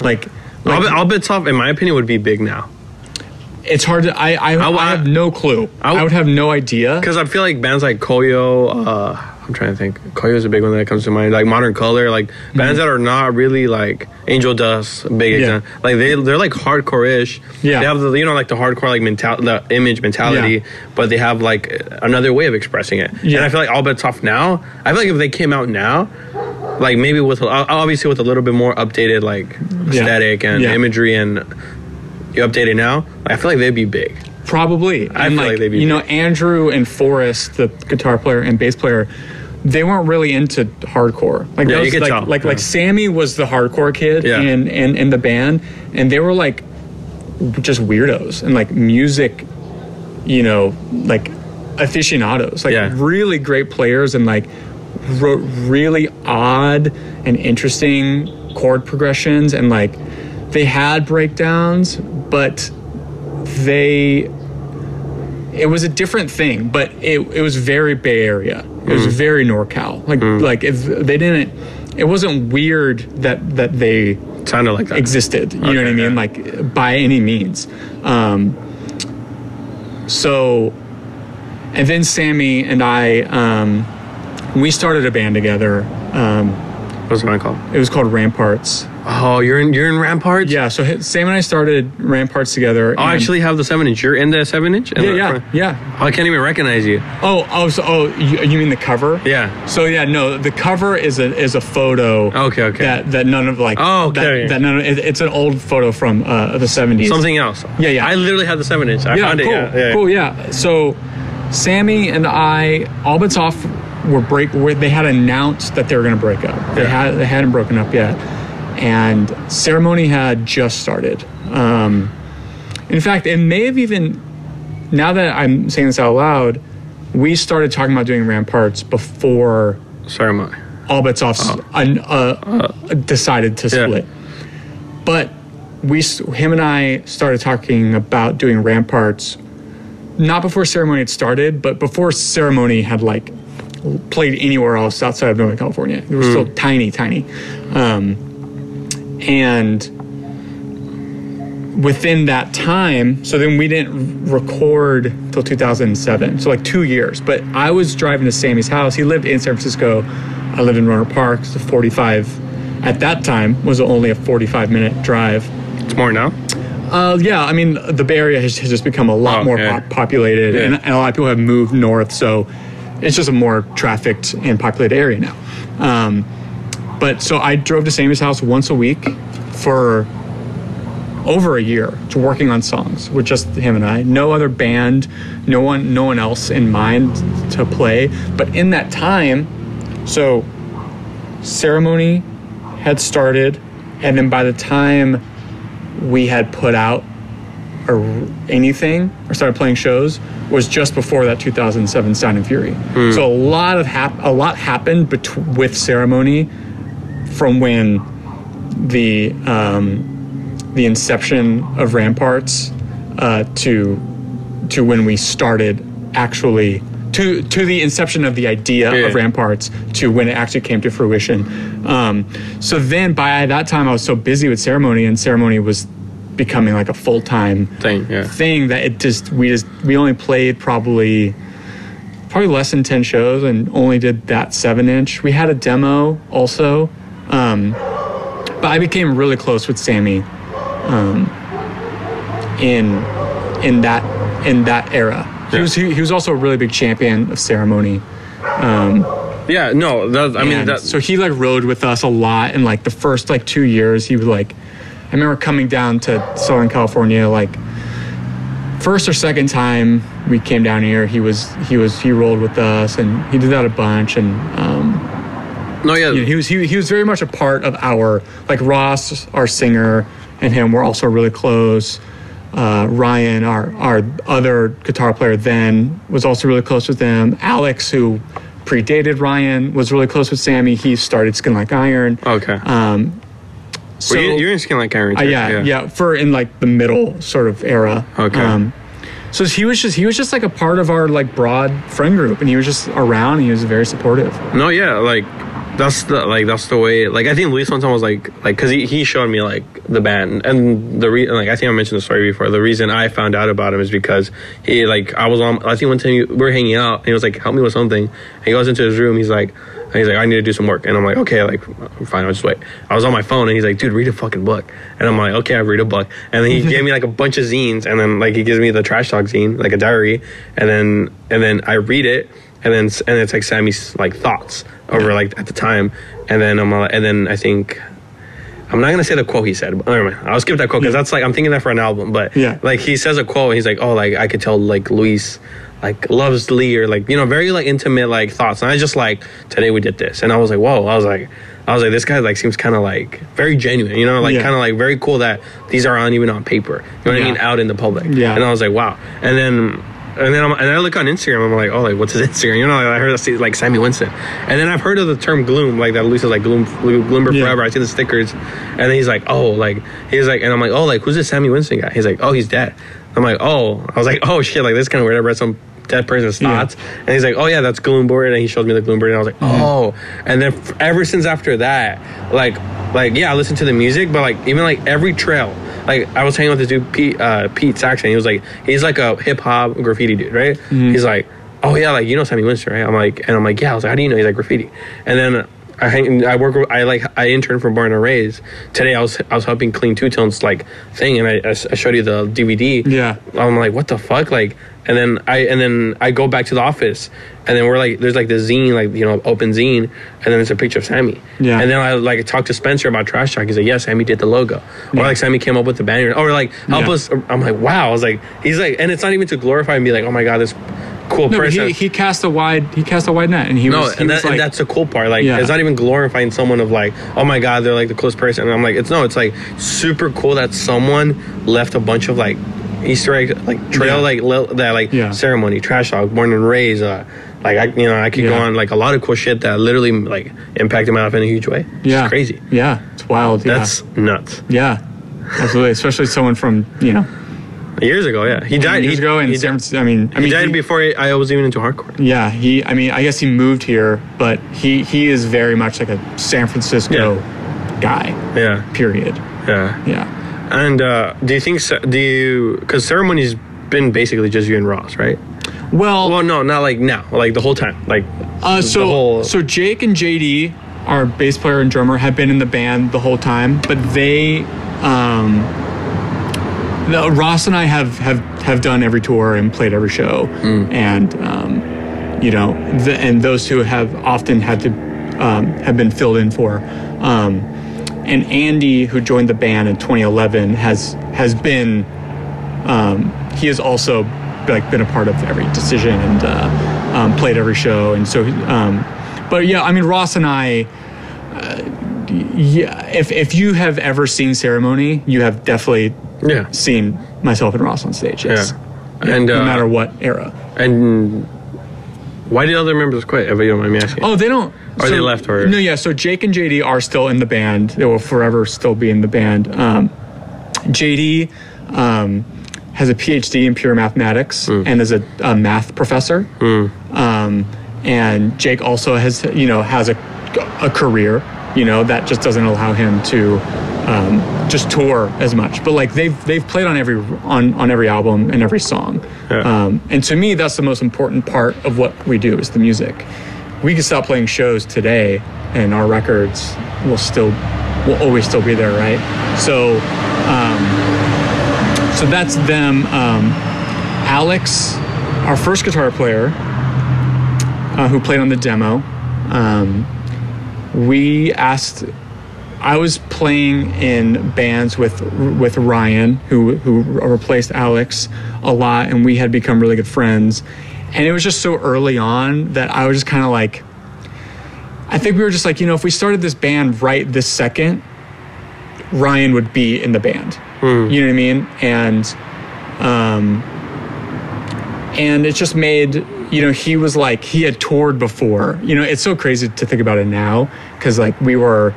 Like, like All, All Bets Off, in my opinion, would be big now. it's hard to. I I, I, I- have no clue. I- I, would have no idea. Because I feel like bands like Koyo, uh, I'm trying to think. Koyo is a big one that comes to mind. Like Modern Color, like bands that are not really like Angel Dust, big Mm-hmm. Yeah. example. Like they they're like hardcore-ish. Yeah. They have the you know like the hardcore like mental the image mentality, Yeah. but they have like another way of expressing it. Yeah. And I feel like All Bets Off now. I feel like if they came out now. Like maybe with obviously with a little bit more updated like Yeah. aesthetic and Yeah. imagery and you update it now, I feel like they'd be big. Probably. I and feel like, like they'd be you know. Andrew and Forrest, the guitar player and bass player, they weren't really into hardcore. Like Yeah, you could like, tell. like like Yeah. Sammy was the hardcore kid Yeah. in, in in the band, and they were like just weirdos and like music, you know, like aficionados, like Yeah. really great players and like wrote really odd and interesting chord progressions and like they had breakdowns, but they it was a different thing, but it, it was very Bay Area. It was very NorCal. Like like if they didn't, it wasn't weird that that they Sounded like that. existed. You know what I mean? yeah. Like by any means. Um, so, and then Sammy and I, um, we started a band together. Um, What's the band called? It was called Ramparts. Oh, you're in you're in Ramparts. Yeah, so Sam and I started Ramparts together. Oh, I actually have the seven inch. You're in the seven inch. In Yeah, the yeah, front? yeah. Oh, I can't even recognize you. Oh, oh, so, oh, you, you mean the cover? Yeah. So yeah, no, the cover is a is a photo. Okay, okay. That that none of like. Oh, okay. That, that none of, it, it's an old photo from uh, the seventies. Something else. Yeah, yeah. I literally have the seven inch. I Yeah, found cool, it. Yeah, yeah. cool. Yeah. So, Sammy and I, All Bets Off were break. Were, they had announced that they were going to break up. They Yeah. had they hadn't broken up yet, and ceremony had just started. Um, in fact, it may have even. Now that I'm saying this out loud, we started talking about doing ramparts before Sorry, my. All Bets Off's un, uh, decided to Yeah. split. But we, him and I started talking about doing ramparts, not before ceremony had started, but before ceremony had like played anywhere else outside of Northern California. They were still tiny, tiny, um, and within that time, so then we didn't record till 2007. So like two years. But I was driving to Sammy's house. He lived in San Francisco. I lived in Rohnert Park. It's a 45. At that time, was only a 45 minute drive. It's more now. Uh, yeah, I mean the Bay Area has, has just become a lot Oh, more yeah. pop- populated, Yeah. and, and a lot of people have moved north, so it's just a more trafficked and populated area now. Um, but so I drove to Sammy's house once a week for over a year to working on songs with just him and I. No other band, no one, no one else in mind to play. But in that time, so ceremony had started, and then by the time we had put out or anything or started playing shows was just before that 2007 Sound and Fury. Hmm. So a lot of hap- a lot happened bet- with ceremony from when the um, the inception of Ramparts uh, to to when we started actually to to the inception of the idea Yeah. of Ramparts to when it actually came to fruition. Um, so then by that time I was so busy with ceremony and ceremony was becoming like a full time Thing. Yeah. thing that it just we just we only played probably probably less than 10 shows and only did that 7 inch we had a demo also um, but i became really close with sammy um, in in that in that era he was he, he was also a really big champion of ceremony Yeah. No. That, I mean that. so he like rode with us a lot and like the first like two years he was like i remember coming down to southern california like first or second time we came down here he was he was he rolled with us and he did that a bunch and um no. Yeah. you know, he was he, he was very much a part of our like ross our singer and him were also really close uh, Ryan, our our other guitar player then, was also really close with them. Alex, who predated Ryan, was really close with Sammy. He started Skin Like Iron. okay. Um, so Were you, you're in skin like iron. uh, too, yeah, yeah, for in like the middle sort of era. Okay. Um, so he was just he was just like a part of our like broad friend group, and he was just around. And he was very supportive. No, yeah, like that's the like that's the way. Like I think Luis one time was like like because he, he showed me like the band and the re- like I think I mentioned the story before. The reason I found out about him is because he like I was on. I think one time we were hanging out and he was like help me with something. And he goes into his room. He's like. He's like, I need to do some work, and I'm like, okay, like, fine, I'll just wait. I was on my phone, and he's like, dude, read a fucking book, and I'm like, okay, I read a book, and then he gave me like a bunch of zines, and then like he gives me the trash talk zine, like a diary, and then and then I read it, and then and it's like Sammy's like thoughts over like at the time, and then I'm uh, and then I think I'm not gonna say the quote he said. But never mind. I'll skip that quote because that's like I'm thinking that for an album. But Yeah. like he says a quote. And he's like, oh, like I could tell like Luis like loves Lee or like you know very like intimate like thoughts. And I just like today we did this, and I was like, whoa. I was like. I was like, this guy like seems kind of like very genuine, you know, like Yeah. kind of like very cool that these are on even on paper, you know what I mean, out in the public. Yeah. And I was like, wow. And then and then I'm, and I look on Instagram. I'm like, oh, like what's his Instagram? You know, like, I heard see like Sammy Winston, and then I've heard of the term gloom, like that. Luis is like gloom, gloomber Yeah. forever. I see the stickers, and then he's like, oh, like he's like, and I'm like, oh, like who's this Sammy Winston guy? He's like, oh, he's dead. I'm like, oh, I was like, oh shit, like this kind of weird. I read some dead person's Yeah. thoughts, and he's like, oh yeah, that's Gloomboard, and he showed me the Gloomboard, and I was like, mm-hmm. oh, and then f- ever since after that, like, like yeah, I listened to the music, but like even like every trail. Like I was hanging with this dude Pete uh, Pete Saxon. He was like he's like a hip hop graffiti dude, right? He's like, oh yeah, like you know Sammy Winston, right? I'm like, and I'm like, yeah. I was like, how do you know he's like graffiti? And then I hang, I work with- I like I intern for Born and Raised. Today I was I was helping clean Two Tones like thing, and I, I, showed you the DVD. Yeah. I'm like, what the fuck, like. And then I and then I go back to the office, and then we're like, there's like the zine, like you know, open zine, and then there's a picture of Sammy. Yeah. And then I like talked to Spencer about Trash Talk. He's like, yeah, Sammy did the logo, or like Sammy came up with the banner, or like help Yeah. us. I'm like, wow. I was like, he's like, and it's not even to glorify and be like, oh my god, this cool No, person. he, he cast a wide he cast a wide net, and he No, was he and, was like, and that's the cool part. Like, Yeah. it's not even glorifying someone of like, oh my god, they're like the coolest person. And I'm like, it's no, it's like super cool that someone left a bunch of like Easter egg, like trail, Yeah. like li- that, like Yeah. ceremony, trash talk, born and raised. Uh, like I, you know, I could go on like a lot of cool shit that literally like impacted my life in a huge way. It's yeah, crazy. Yeah, it's wild. Yeah. That's nuts. yeah, absolutely. Especially someone from you know Years ago, yeah, he died years he, ago in San Francisco. I mean, I he mean, died he- before I was even into hardcore. Yeah, he. I mean, I guess he moved here, but he he is very much like a San Francisco guy. Yeah, Period. yeah. Yeah. And uh, do you think do you because ceremony's been basically just you and Ross, right? Well, Well, no, not like now, like the whole time, like uh, the so whole- so Jake and JD, our bass player and drummer, have been in the band the whole time, but they. Um, the, Ross and I have, have have done every tour and played every show, Mm. and um, you know, the, and those two have often had to um, have been filled in for. Um, and Andy, who joined the band in 2011, has has been um, he has also like been a part of every decision and uh, um, played every show, and so. Um, but yeah, I mean Ross and I. Uh, yeah, if if you have ever seen ceremony, you have definitely yeah, seen myself and Ross on stage. Yes. yeah. And no uh, matter what era. and why did other members quit? If you don't mind me asking. Oh, they don't. Or they left, or- no? Yeah. So Jake and JD are still in the band. They will forever still be in the band. Um, JD um, has a PhD in pure mathematics Hmm. and is a, a math professor. Um, and Jake also has, you know, has a a career. You know that just doesn't allow him to um, just tour as much. But like they've they've played on every on on every album and every song. Yeah. Um, and to me, that's the most important part of what we do is the music. We could stop playing shows today, and our records will still will always still be there, right? So, um, so that's them. Um, Alex, our first guitar player, uh, who played on the demo. Um, we asked. I was playing in bands with with Ryan, who who replaced Alex a lot, and we had become really good friends. And it was just so early on that I was just kind of like, I think we were just like, you know, if we started this band right this second, Ryan would be in the band. You know what I mean? And um, and it just made you know he was like he had toured before you know it's so crazy to think about it now because like we were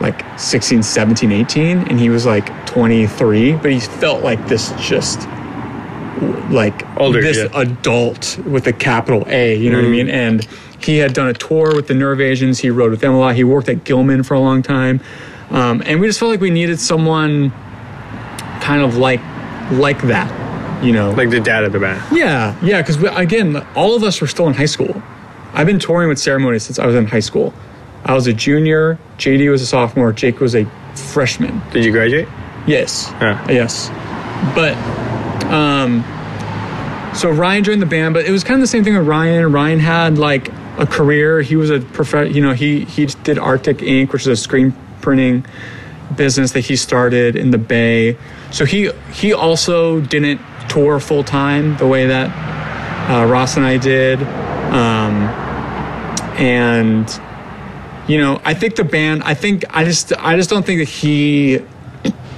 like 16 17 18 and he was like 23 but he felt like this just like Older, this yeah. adult with a capital a you know what i mean and he had done a tour with the Nerve Agents he rode with them a lot he worked at gilman for a long time um, and we just felt like we needed someone kind of like like that you know like the dad of the band. yeah, yeah, because again, all of us were still in high school. I've been touring with Ceremony since I was in high school. I was a junior, JD was a sophomore, Jake was a freshman. Did you graduate? Yes. Yeah. Yes. But um so Ryan joined the band, but it was kind of the same thing with Ryan. Ryan had like a career. He was a prof you know, he he did Arctic Ink, which is a screen printing business that he started in the Bay. So he he also didn't tour full time the way that uh, Ross and I did. Um, and you know, I think the band. I think I just I just don't think that he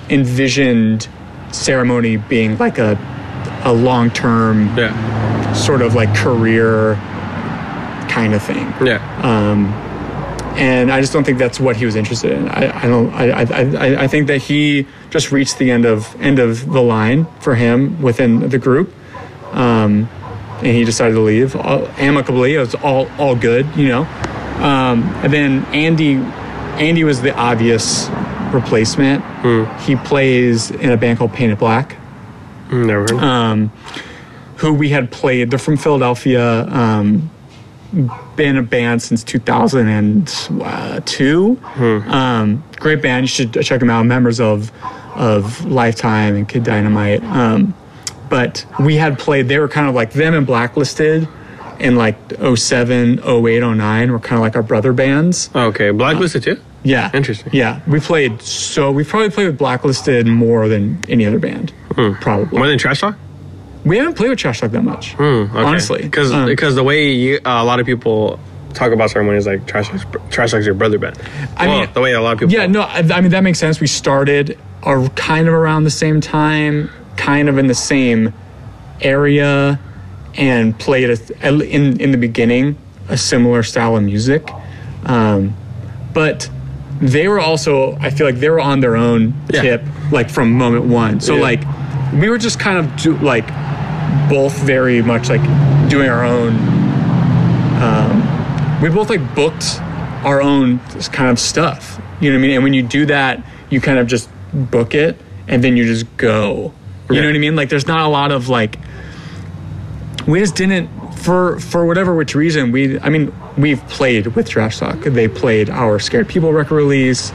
envisioned ceremony being like a a long term Yeah. sort of like career kind of thing Yeah. and I just don't think that's what he was interested in. I, I don't. I, I, I, I think that he just reached the end of end of the line for him within the group, um, and he decided to leave all, amicably. It was all all good, you know. Um, and then Andy, Andy was the obvious replacement. He plays in a band called Painted Black Mm, Never heard. who we had played. They're from Philadelphia. Um, been a band since 2002. Um, great band. You should check them out. Members of of Lifetime and Kid Dynamite. Um, but we had played. They were kind of like them and Blacklisted in like 07, 08, 09 were kind of like our brother bands. Okay, blacklisted too. Yeah. Interesting. Yeah. We played so we've probably played with Blacklisted more than any other band. Probably. More than trash talk. we haven't played with Trash Talk that much. Honestly. because Um, because the way you, uh, a lot of people talk about ceremony is like trash talk's, trash talk's your brother band. I well, mean- the way a lot of people. Yeah, no, I, I mean that makes sense. We started are kind of around the same time, kind of in the same area, and played a, in in the beginning a similar style of music, um, but they were also I feel like they were on their own Yeah. tip like from moment one. So Yeah. like we were just kind of do, like both very much like doing our own Um, we both like booked our own kind of stuff. You know what I mean? And when you do that, you kind of just book it and then you just go. You know what I mean? Like there's not a lot of like we just didn't for for whatever which reason we I mean we've played with Trash Talk. They played our Scared People record release.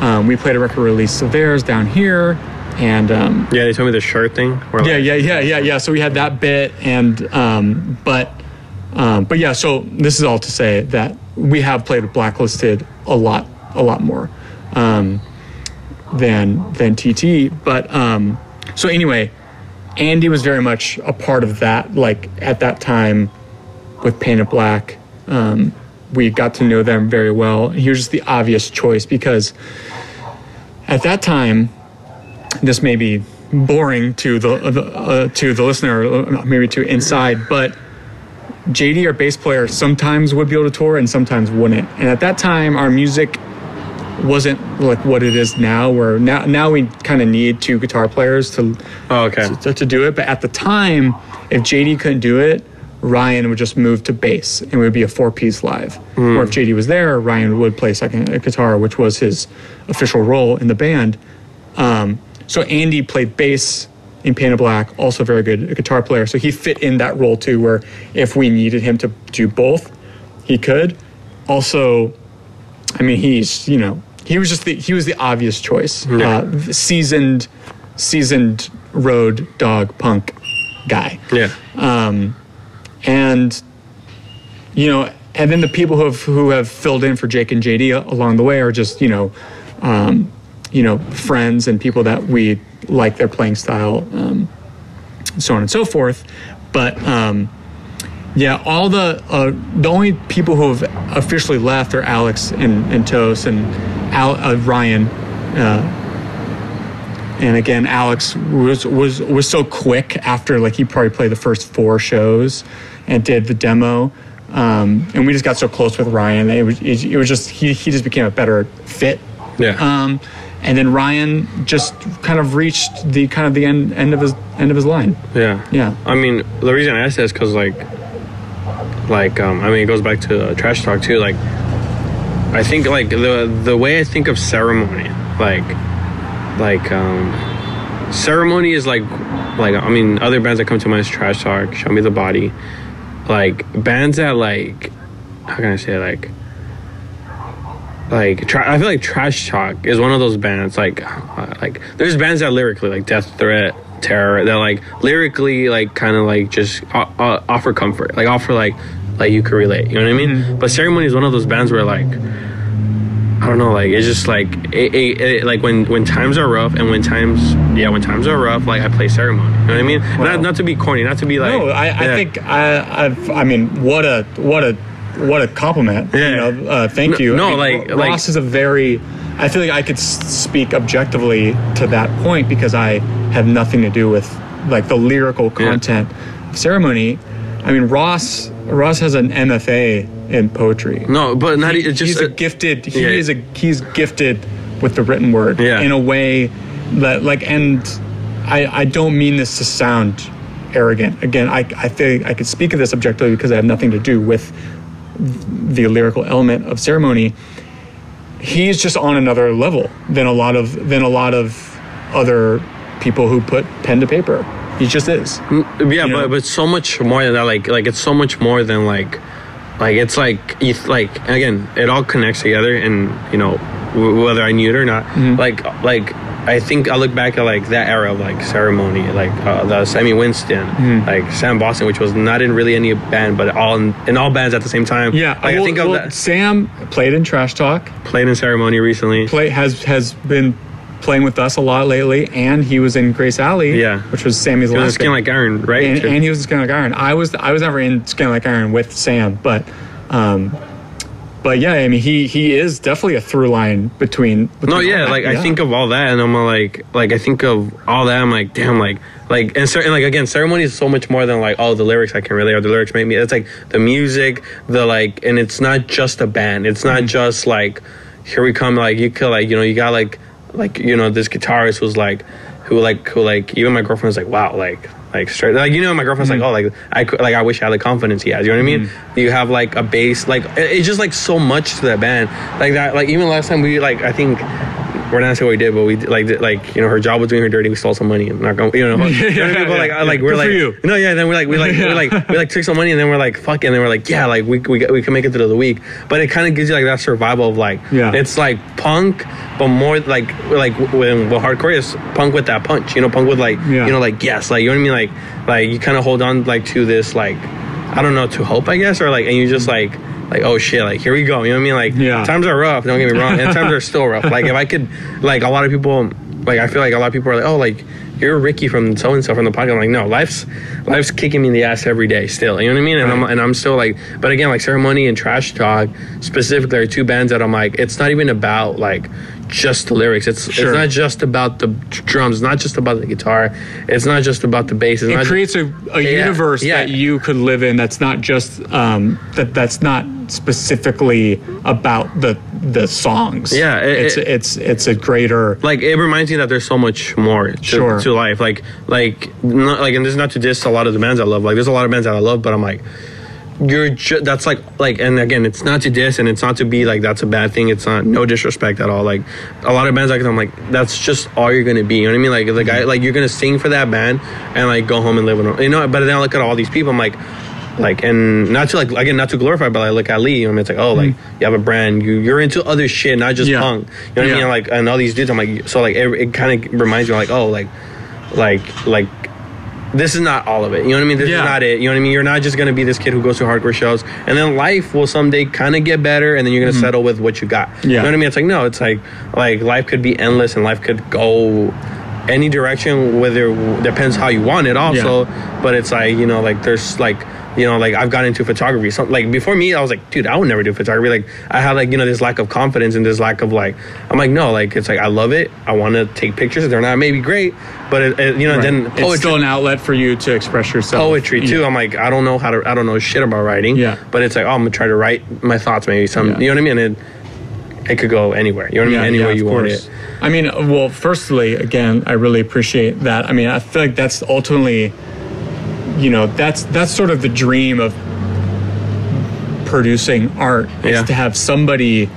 Um, we played a record release of theirs down here, and um, Yeah, they told me the shirt thing. Yeah, like, yeah, yeah, yeah, yeah. So we had that bit, and um, but um, but yeah. So this is all to say that we have played with Blacklisted a lot, a lot more um, than than TT. But um, so anyway, Andy was very much a part of that. Like at that time, with Painted Black, um, we got to know them very well. He was just the obvious choice because at that time this may be boring to the, the uh, to the listener, uh, maybe to inside, but JD, our bass player, sometimes would be able to tour and sometimes wouldn't. And at that time, our music wasn't like what it is now. Where now now we kind of need two guitar players to, Oh, okay. to to do it. But at the time, if JD couldn't do it, Ryan would just move to bass and it would be a four piece live. Or if JD was there, Ryan would play second guitar, which was his official role in the band. Um, so Andy played bass in Painted Black, also very good guitar player. So he fit in that role too, where if we needed him to do both, he could. Also, I mean, he's you know he was just the he was the obvious choice, Yeah. uh, seasoned, seasoned road dog punk guy Yeah. and you know and then the people who have who have filled in for Jake and JD along the way are just you know um, you know friends and people that we like their playing style um, so on and so forth but um, yeah all the uh, the only people who have officially left are Alex and, and Tos and Al, uh, Ryan uh, and again, Alex was was was so quick after like he probably played the first four shows and did the demo, um, and we just got so close with Ryan. It was it, was just he he just became a better fit. Yeah. Um, and then Ryan just kind of reached the kind of the end end of his end of his line. Yeah. Yeah. I mean, the reason I asked that is because, like, like, um, I mean, it goes back to uh, trash talk too. Like, I think like the the way I think of ceremony, like, like, um, ceremony is like, like I mean, other bands that come to mind is trash talk, show me the body, like bands that like, how can I say like. Like tra- I feel like Trash Talk is one of those bands. Like, uh, like there's bands that lyrically, like Death Threat, Terror, that like lyrically, like kind of like just uh, uh, offer comfort, like offer like like you can relate. You know what I mean? But Ceremony is one of those bands where like I don't know, like it's just like it, it, it, like when when times are rough and when times yeah when times are rough, like I play Ceremony. You know what I mean? Not not to be corny, not to be like No, I, I yeah. think I I've, I mean what a what a what a compliment. Yeah. You know, uh, thank No- you. no, I mean, like- Ross like- is a very. I feel like I could speak objectively to that point because I have nothing to do with like the lyrical content of ceremony. I mean, Ross Ross has an MFA in poetry. no, but not it's just he's a uh, gifted. He yeah. is a he's gifted with the written word Yeah. in a way that like and I I don't mean this to sound arrogant. Again, I I think I could speak of this objectively because I have nothing to do with the lyrical element of ceremony. He's just on another level than a lot of than a lot of other people who put pen to paper. He just is. Yeah, you know? but but so much more than that. Like like it's so much more than like like it's like you like again, it all connects together, and you know w- whether I knew it or not. Like like I think I look back at like that era of like ceremony, like uh, the Sammy Winston, like Sam Bosson, which was not in really any band, but all in, in all bands at the same time. Yeah, like I think of well, that Sam played in Trash Talk. played in ceremony recently. Play has has been playing with us a lot lately, and he was in Grace Alley. Yeah. which was Sammy's last skin like iron, right? and, and he was in Skin Like Iron. I was I was never in Skin Like Iron with Sam, but um, but yeah, I mean he he is definitely a through line between. between No, yeah, that, like I think of all that, and I'm like, like I think of all that. I'm like, damn, like, like, and, cer- and like again, ceremony is so much more than like, oh, the lyrics I can relate, or the lyrics make me. It's like the music, the like, and it's not just a band. It's not just like, here we come. Like you could like, you know, you got like, like you know, this guitarist was like, who like, who like, even my girlfriend was like, wow, like. Like straight, like you know, my girlfriend's like, mm. oh, like I could, like I wish I had the confidence he has. You know what I mean? Mm. You have like a bass, like it's just like so much to that band, like that. Like even last time we like, I think we're not saying what we did, but we did, like like you know her job was doing her dirty. We stole some money and not going. You know, you know I mean? But, like yeah, like we're Good like no yeah. Then we're like we like we like we like took some money and then we're like fuck it. and then we're like yeah like we we we can make it through the week. But it kind of gives you like that survival of like Yeah. it's like punk, but more like like when what hardcore is punk with that punch. You know, punk with like Yeah. you know like yes like you know what I mean like like you kind of hold on like to this like I don't know to hope I guess or like and you just like. Like oh shit! Like here we go. You know what I mean? Like Yeah. times are rough. Don't get me wrong. And times are still rough. Like if I could, like a lot of people, like I feel like a lot of people are like, oh, like you're Ricky from so and so from the podcast. I'm like, no, life's life's kicking me in the ass every day still. You know what I mean? And I'm and I'm still like, but again, like ceremony and trash talk specifically are two bands that I'm like, it's not even about like just the lyrics. It's Sure. it's not just about the drums. It's not just about the guitar. It's not just about the bass. It's it not ju- creates a, a Yeah, universe yeah. that you could live in that's not just um, that that's not specifically about the the songs Yeah, it- it's it- it's it's a greater like it reminds me that there's so much more to, Sure. to life like like not, like and this is not to diss a lot of the bands i love like there's a lot of bands that i love but i'm like you're ju- that's like like and again it's not to diss and it's not to be like that's a bad thing it's not no disrespect at all like a lot of bands like i'm like that's just all you're gonna be you know what i mean like the guy like you're gonna sing for that band and like go home and live in you know but then i look at all these people i'm like like and not to like again not to glorify but I look at Lee I mean it's like oh like you have a brand you you're into other shit not just Mm. Yeah. punk you know what I Yeah. mean like and all these dudes I'm like so like it, it kind of reminds me like oh like like like this is not all of it. You know what I mean? This Yeah. is not it. You know what I mean? You're not just gonna be this kid who goes to hardcore shows and then life will someday kind of get better and then you're gonna settle with what you got. You Mm-hmm. Know what I mean? It's like no it's like like life could be endless and life could go any direction whether depends how you want it also. But it's like you know like there's like you know like i've gotten into photography so like before me i was like dude i would never do photography like i had like you know this lack of confidence and this lack of like i'm like no like it's like i love it i want to take pictures they're not maybe great but it, it- you know then it's poetry still an outlet for you to express yourself poetry too. Yeah. I'm like, I don't know how to, I don't know shit about writing. Yeah. But it's like, oh, I'm gonna try to write my thoughts, maybe some, Yeah. you know what I mean? And it, it could go anywhere. You know what I mean? Anywhere of you want it. I mean, well, firstly, again, I really appreciate that. I mean, I feel like that's ultimately, you know, that's that's sort of the dream of producing art is Yeah. to have somebody,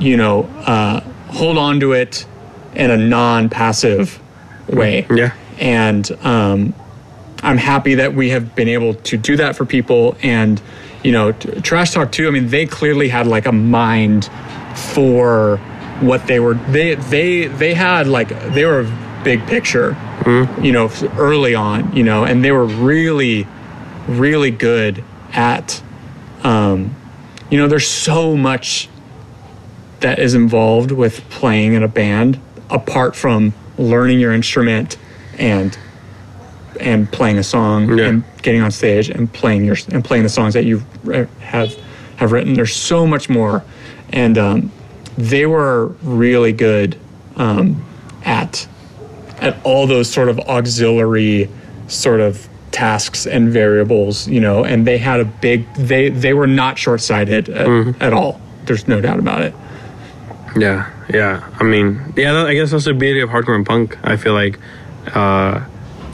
you know, uh, hold on to it in a non-passive way. Yeah. And um, I'm happy that we have been able to do that for people. And, you know, t- Trash Talk too, I mean, they clearly had like a mind for what they were, they, they, they had like, they were a big picture, you know, early on, you know, and they were really, really good at, um, you know, there's so much that is involved with playing in a band apart from learning your instrument and and playing a song Yeah. and getting on stage and playing your and playing the songs that you have have written there's so much more and um, they were really good um, at at all those sort of auxiliary sort of tasks and variables you know and they had a big they they were not short-sighted at, Mm-hmm. at all there's no doubt about it Yeah, yeah. I mean, yeah. that- I guess that's the beauty of hardcore and punk. I feel like, uh,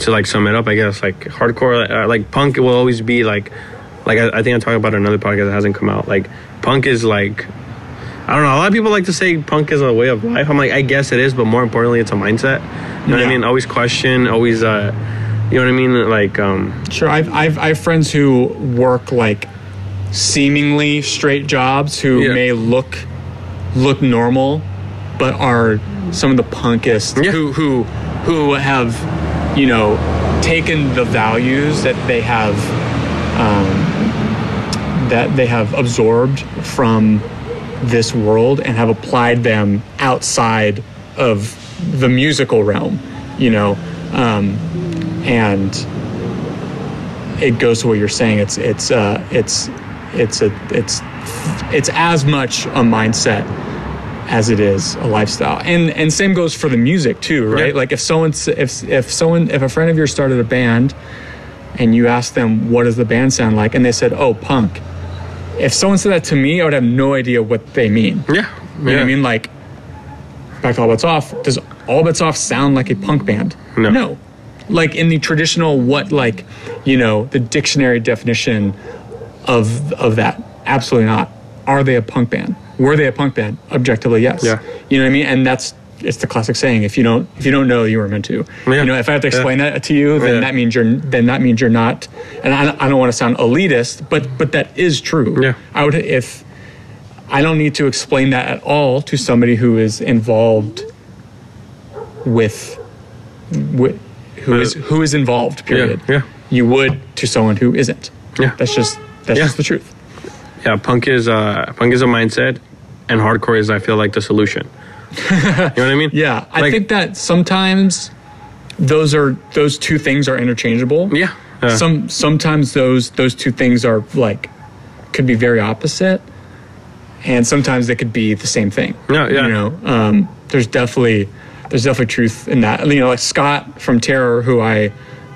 to like sum it up, I guess like hardcore, uh, like punk will always be like, like I, I think I talked about another podcast that hasn't come out. Like punk is like, I don't know. A lot of people like to say punk is a way of life. I'm like, I guess it is, but more importantly, it's a mindset. You know what I mean? Always question, always, uh, you know what I mean? Like, um, Sure, I've, I've, I have friends who work like seemingly straight jobs who Yeah. may look look normal, but are some of the punkest Yeah. who who who have you know taken the values that they have um, that they have absorbed from this world and have applied them outside of the musical realm, you know, um, and it goes to what you're saying. It's it's uh, it's it's a it's it's as much a mindset as it is a lifestyle. And and same goes for the music too, right? Yeah. Like if someone if if someone if a friend of yours started a band and you asked them what does the band sound like and they said, "Oh, punk." If someone said that to me, I would have no idea what they mean. Yeah. You know what I mean? Like, back to All Bets Off. Does All Bets Off sound like a punk band? No. No. Like in the traditional, what like, you know, the dictionary definition of of that? Absolutely not. Are they a punk band? Were they a punk band? Objectively, yes. Yeah. You know what I mean? And that's it's the classic saying: if you don't if you don't know, you were meant to. Yeah. You know, if I have to explain that to you, then Yeah. that means you're then that means you're not. And I, I don't want to sound elitist, but but that is true. Yeah. I would if I don't need to explain that at all to somebody who is involved with, with who is who is involved. Period. yeah. You would to someone who isn't. Yeah. That's just that's Yeah. just the truth. Yeah, punk is uh punk is a mindset and hardcore is I feel like the solution. you know what I mean? Yeah, I think that sometimes those are those two things are interchangeable. Yeah. yeah. Some sometimes those those two things are like could be very opposite, and sometimes they could be the same thing. Yeah, yeah. You know, um, there's definitely there's definitely truth in that. You know, like Scott from Terror, who I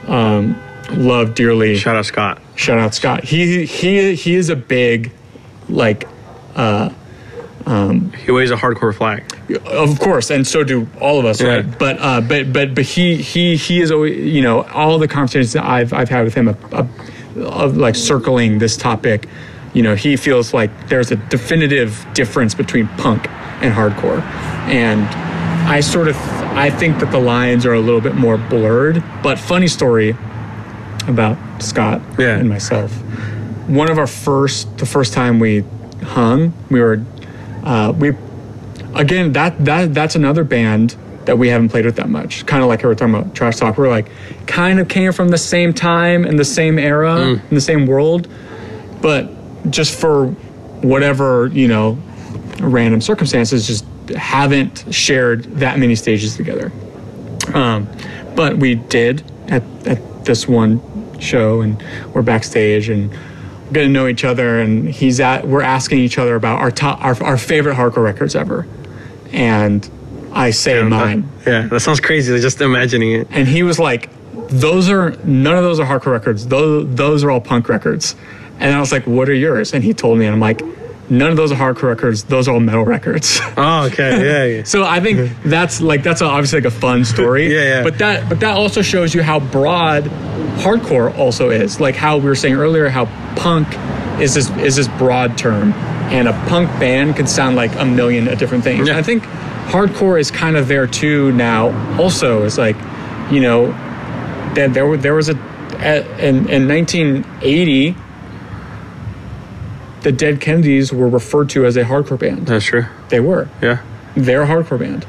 um, love dearly. Shout out Scott. Shout out Scott. He he he is a big like Um, he waves a hardcore flag. Of course, and so do all of us, Yeah. right? But uh, but but but he he he is always you know all the conversations that I've I've had with him of, of, of like circling this topic, you know, he feels like there's a definitive difference between punk and hardcore, and I sort of I think that the lines are a little bit more blurred. But funny story about Scott Yeah. and myself. One of our first the first time we hung, we were uh, we again that that that's another band that we haven't played with that much. Kind of like we were talking about trash talk. We're like kind of came from the same time and the same era in the same world but just for whatever you know random circumstances just haven't shared that many stages together. Um, but we did at, at this one show and we're backstage and getting to know each other and he's at we're asking each other about our top our, our favorite hardcore records ever and i say mine Yeah, that sounds crazy. Just imagining it. and he was like those are none of those are hardcore records those those are all punk records and i was like what are yours and he told me and i'm like none of those are hardcore records those are all metal records Oh, okay. Yeah, yeah. So I think that's like that's obviously like a fun story. Yeah, yeah. But that but that also shows you how broad hardcore also is. Like how we were saying earlier, how punk is this is this broad term, and a punk band can sound like a million of different things. Yeah. I think hardcore is kind of there too now. Also, it's like you know that there there was a at, in in 1980. The Dead Kennedys were referred to as a hardcore band. That's true. They were Yeah. they're a hardcore band.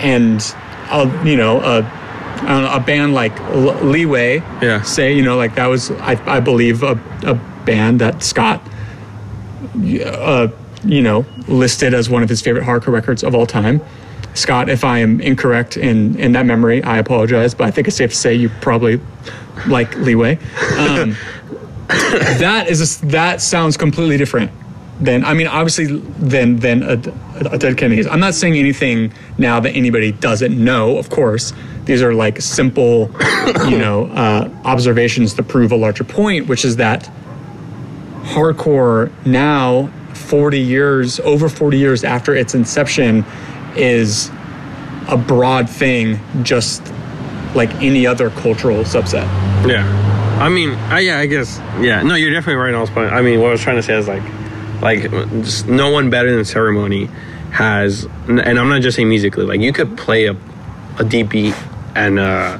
And, uh, you know, don't know, a band like L- Leeway, Yeah. say, you know, like that was, I, I believe, a, a band that Scott, uh, you know, listed as one of his favorite hardcore records of all time. Scott, if I am incorrect in, in that memory, I apologize, but I think it's safe to say you probably like Leeway. Um, that is a, that sounds completely different than I mean obviously than than a, Dead Kennedys. I'm not saying anything now that anybody doesn't know. Of course, these are like simple, you know, uh, observations to prove a larger point, which is that hardcore now, 40 years over 40 years after its inception, is a broad thing, just like any other cultural subset. Yeah. I mean, I, yeah, I guess. Yeah. No, you're definitely right on this point. I mean, what I was trying to say is like, like, just no one better than Ceremony has, and I'm not just saying musically. Like, you could play a, a D-beat and uh,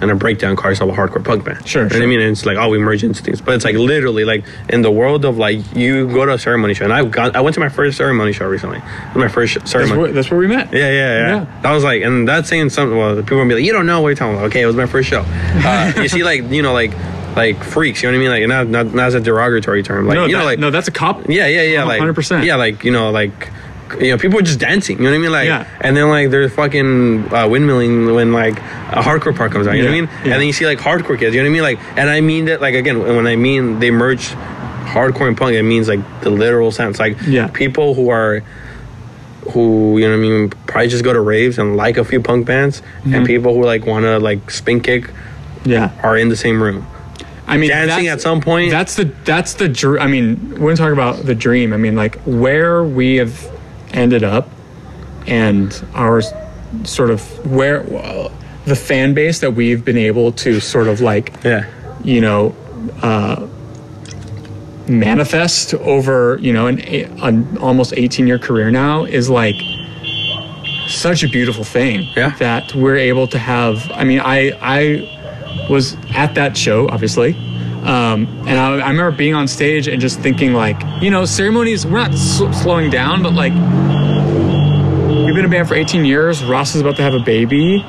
and a breakdown car is a hardcore punk band. Sure, You know what I mean? And it's like, oh, we merge into things. But it's like literally like in the world of like you go to a ceremony show, and I got I went to my first ceremony show recently. My first sh- That's ceremony. where, that's where we met. Yeah, yeah, yeah, Yeah. That was like, and that's saying something. Well, people will be like, you don't know what you're talking about. Okay, it was my first show. Uh, you see, like, you know, like, like freaks. You know what I mean? Like, not not, not as a derogatory term. Like, no, you that, know, like, no, that's a cop. yeah, yeah, yeah, like, 100%. Yeah, like, you know, like. You know, people were just dancing. You know what I mean? Like, Yeah. and then like they're fucking uh, windmilling when like a hardcore part comes out. You know what I mean? yeah. And then you see like hardcore kids. You know what I mean? Like, and I mean that like again when I mean they merge hardcore and punk, it means like the literal sense. Like, Yeah. people who are who you know what I mean probably just go to raves and like a few punk bands Mm-hmm. and people who like want to like spin kick Yeah. are in the same room I mean, dancing at some point That's the that's the dr- I mean, we're gonna talk about the dream. I mean, like where we have ended up, and our sort of where well, the fan base that we've been able to sort of like yeah you know uh, manifest over you know an, an almost 18 year career now is like such a beautiful thing Yeah. that we're able to have i mean i i was at that show obviously um, and I, I remember being on stage and just thinking like you know ceremonies we're not sl- slowing down but like we've been a band for 18 years. Ross is about to have a baby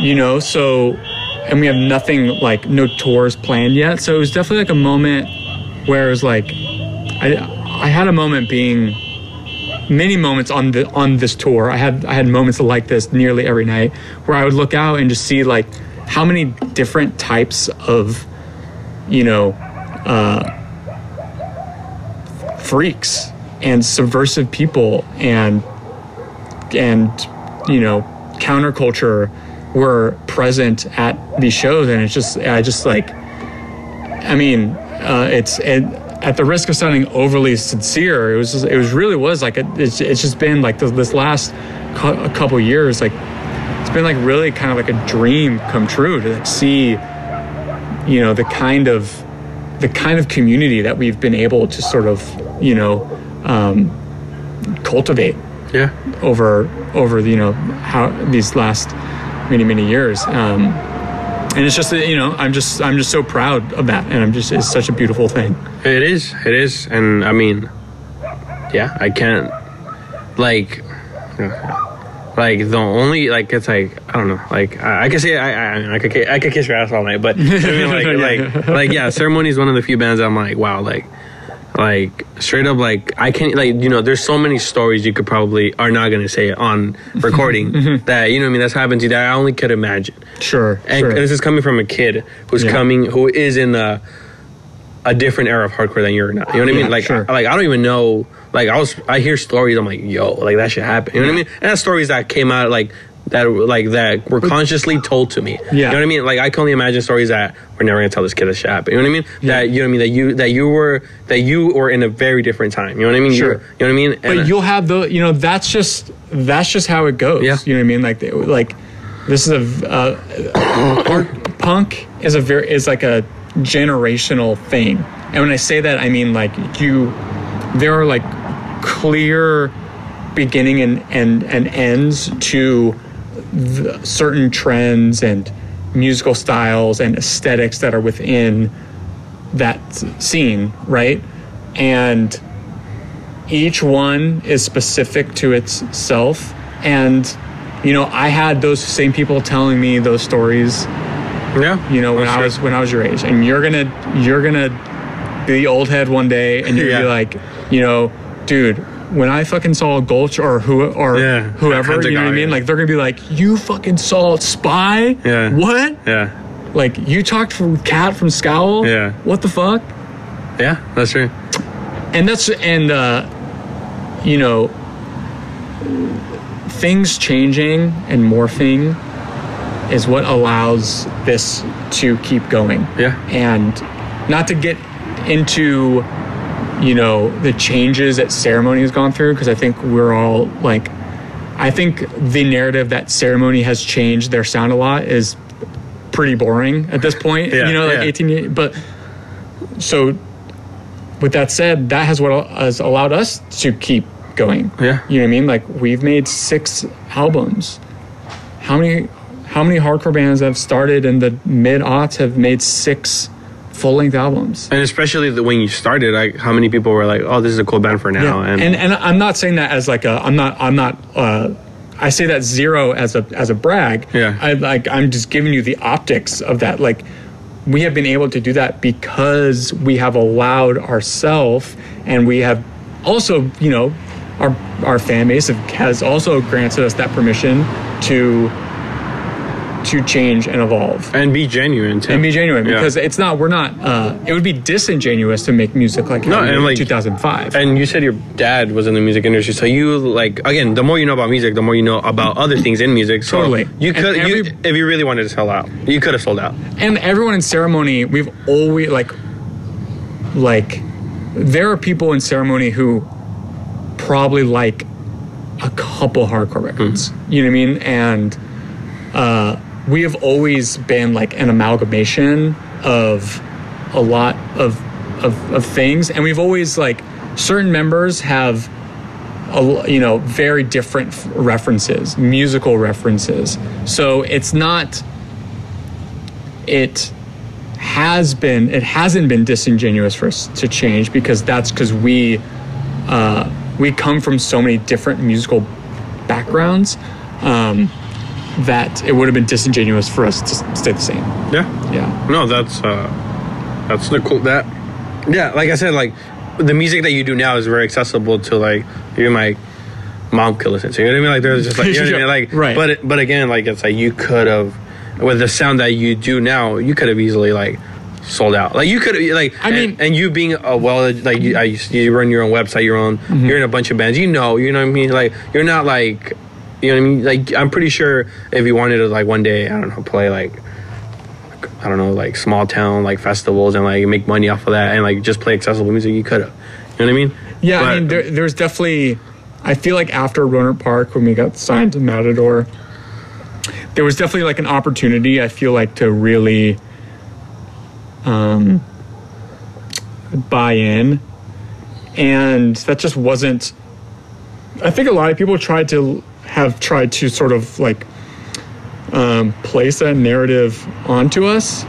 you know so and we have nothing like no tours planned yet. So it was definitely like a moment where it was like i i had a moment being many moments on the on this tour. I had i had moments like this nearly every night where i would look out and just see like how many different types of you know uh freaks and subversive people and and you know counterculture were present at these shows. And it's just i just like i mean uh, it's it, at the risk of sounding overly sincere it was just, it was really was like a, it's, it's just been like this, this last a couple years like it's been like really kind of like a dream come true to like see you know the kind of the kind of community that we've been able to sort of you know um, cultivate yeah. over over you know how these last many many years. Um and it's just that, you know i'm just i'm just so proud of that. And i'm just it's such a beautiful thing. It is it is. And i mean yeah i can't like like the only like it's like I don't know like I, I could say I, I I could I could kiss your ass all night but I mean, like like like yeah ceremony is one of the few bands I'm like wow like like straight up like I can't like you know there's so many stories you could probably are not gonna say on recording mm-hmm. that you know what I mean? That's happened to you that I only could imagine. Sure and sure. this is coming from a kid who's Yeah. coming who is in a a different era of hardcore than you're now. You know what I Yeah, mean? Like sure. like I don't even know like I was I hear stories I'm like, yo, like that should happen. You know what I mean? And that's stories that came out like that like that were consciously told to me. Yeah. You know what I mean? Like I can only imagine stories that we're never gonna tell this kid that should happen. You know what I mean? Yeah. That you know what I mean? That you that you were that you were in a very different time. You know what I mean? You Sure. were- you know what I mean? but And, uh, you'll have the you know that's just that's just how it goes Yeah. you know what i mean like they, like this is a uh, art punk is a very is like a generational thing and when i say that i mean like you there are like clear beginning and and, and ends to certain trends and musical styles and aesthetics that are within that scene right? And each one is specific to itself. And you know i had those same people telling me those stories yeah. you know when That's i was when i was your age and you're gonna you're gonna be the old head one day and you're gonna be like you know dude when i fucking saw gulch or who or Yeah. whoever you know what i mean like they're gonna be like you fucking saw spy Yeah. what Yeah. like you talked from Kat from scowl Yeah. what the fuck Yeah, that's true. and that's and uh you know things changing and morphing is what allows this to keep going Yeah. and not to get into you know the changes that ceremony has gone through because i think we're all like i think the narrative that ceremony has changed their sound a lot is pretty boring at this point Yeah, you know like yeah. 18 years but so with that said that has what has allowed us to keep going Yeah. you know what i mean like we've made six albums how many how many hardcore bands have started in the mid aughts have made six full length albums? And especially the, when you started, like how many people were like, "Oh, this is a cool band for now." and, and I'm not saying that as like a I'm not I'm not uh, I say that zero as a as a brag. Yeah. I like I'm just giving you the optics of that. Like we have been able to do that because we have allowed ourselves and we have also, you know, our our fan base have, has also granted us that permission to to change and evolve and be genuine too. and be genuine Yeah. because it's not we're not uh, it would be disingenuous to make music like No, how we did and, in like- 2005 And you said your dad was in the music industry, so you like again. The more you know about music, the more you know about other things in music. So Totally. You could, you, if you really wanted to sell out, you could have sold out. and everyone in ceremony we've always like like there are people in ceremony who probably like a couple hardcore records you know what i mean and uh, we have always been like an amalgamation of a lot of, of of things. And we've always like certain members have a, you know very different references musical references. So it's not it has been it hasn't been disingenuous for us to change because that's because we uh, we come from so many different musical backgrounds. Um, that it would have been disingenuous for us to stay the same. Yeah. Yeah. No, that's uh, that's the cool. That yeah, like I said, like the music that you do now is very accessible to like even my mom could listen to. You know what I mean? Like there's just like you know what I mean? Like Right. But but again, like it's like you could have with the sound that you do now, you could have easily like sold out. Like you could like I and- mean- and, you being a well like you, I, you run your own website, your own Mm-hmm. you're in a bunch of bands. You know, you know what I mean? Like you're not like you know what I mean? Like I'm pretty sure if you wanted to like one day, I don't know, play like I don't know, like small town like festivals and like make money off of that and like just play accessible music, you could have. You know what I mean? Yeah, I mean, there, there's definitely. I feel like after Rohnert Park, when we got signed to Matador, there was definitely like an opportunity. I feel like to really um, buy in, and that just wasn't. I think a lot of people tried to have tried to sort of like um, place that narrative onto us,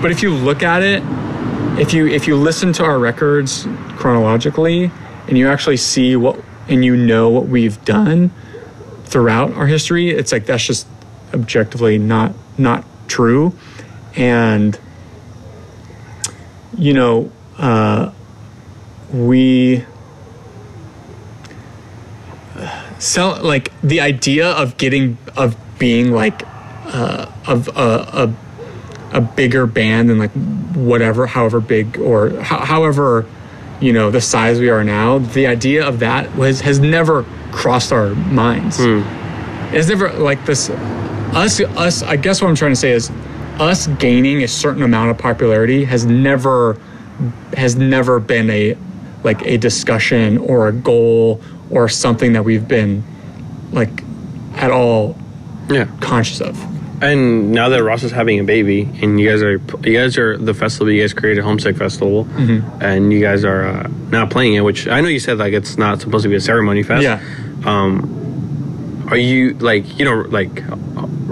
but if you look at it, if you if you listen to our records chronologically and you actually see what and you know what we've done throughout our history it's like that's just objectively not not true. And you know uh, we sell like the idea of getting of being like uh, of a, a a bigger band than like whatever, however big or ho- however you know the size we are now. The idea of that was has never crossed our minds. It's never like this. Us, us. I guess what I'm trying to say is, us gaining a certain amount of popularity has never has never been a like a discussion or a goal or something that we've been like at all Yeah. conscious of. And now that Ross is having a baby, and you guys are you guys are the festival, you guys created Homesick Festival, Mm-hmm. and you guys are uh, now playing it. Which I know you said like it's not supposed to be a ceremony fest. Yeah. Um, Are you like you know like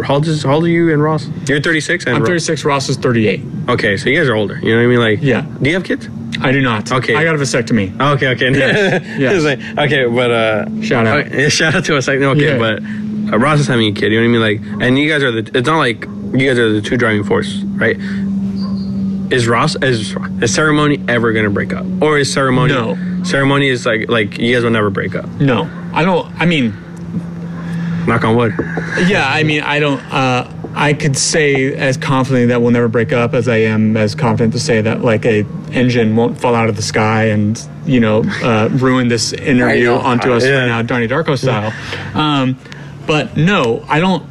how old is how old are you and Ross? You're 36 and I'm Ro- 36. Ross is 38. Okay, so you guys are older. You know what I mean? Like Yeah. Do you have kids? I do not. Okay. I got a vasectomy. Okay, okay. Yes, yes. Like, okay, but uh, Shout out. okay, shout out to us. Like, okay, Yeah. but uh, Ross is having a kid. You know what I mean? Like, and you guys are the. It's not like you guys are the two driving force, right? Is Ross is is ceremony ever gonna break up, or is ceremony? No. Ceremony is like like you guys will never break up. No, I don't. I mean, Knock on wood. yeah, I mean, I don't. Uh, I could say as confidently that we'll never break up as I am as confident to say that like a engine won't fall out of the sky and you know uh, ruin this interview onto us Yeah. right now, Donnie Darko style. Um, but no, I don't.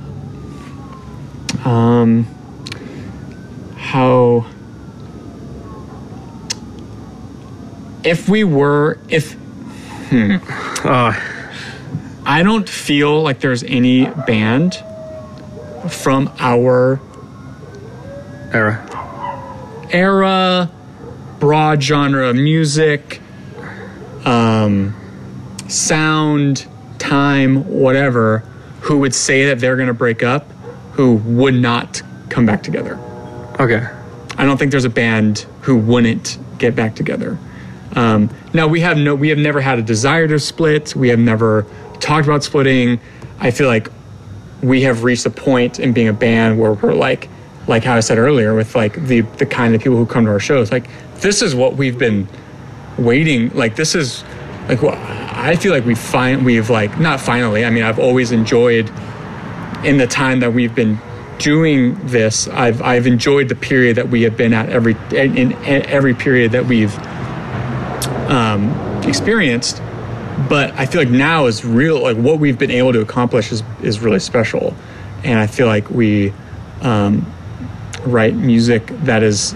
Um, how? If we were, if Oh, I don't feel like there's any band from our era. era, broad genre of music, um, sound, time, whatever, who would say that they're going to break up, who would not come back together. Okay. I don't think there's a band who wouldn't get back together. Um, now we have no, we have never had a desire to split. We have never talked about splitting. I feel like we have reached a point in being a band where we're like, like how I said earlier, with like the the kind of people who come to our shows. Like this is what we've been waiting. Like this is like what I feel like we find we've like not finally. I mean, I've always enjoyed in the time that we've been doing this. I've I've enjoyed the period that we have been at every in, in every period that we've um, experienced. But I feel like now is real. Like what we've been able to accomplish is is really special, and I feel like we um, write music that is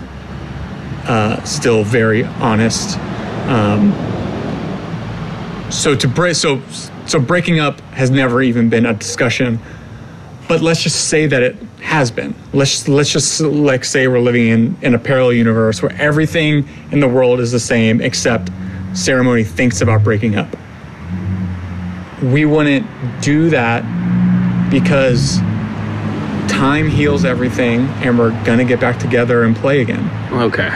uh, still very honest. Um, so to break, so so breaking up has never even been a discussion. But let's just say that it has been. Let's let's just like say we're living in in a parallel universe where everything in the world is the same except ceremony thinks about breaking up. We wouldn't do that because time heals everything and we're gonna get back together and play again. Okay.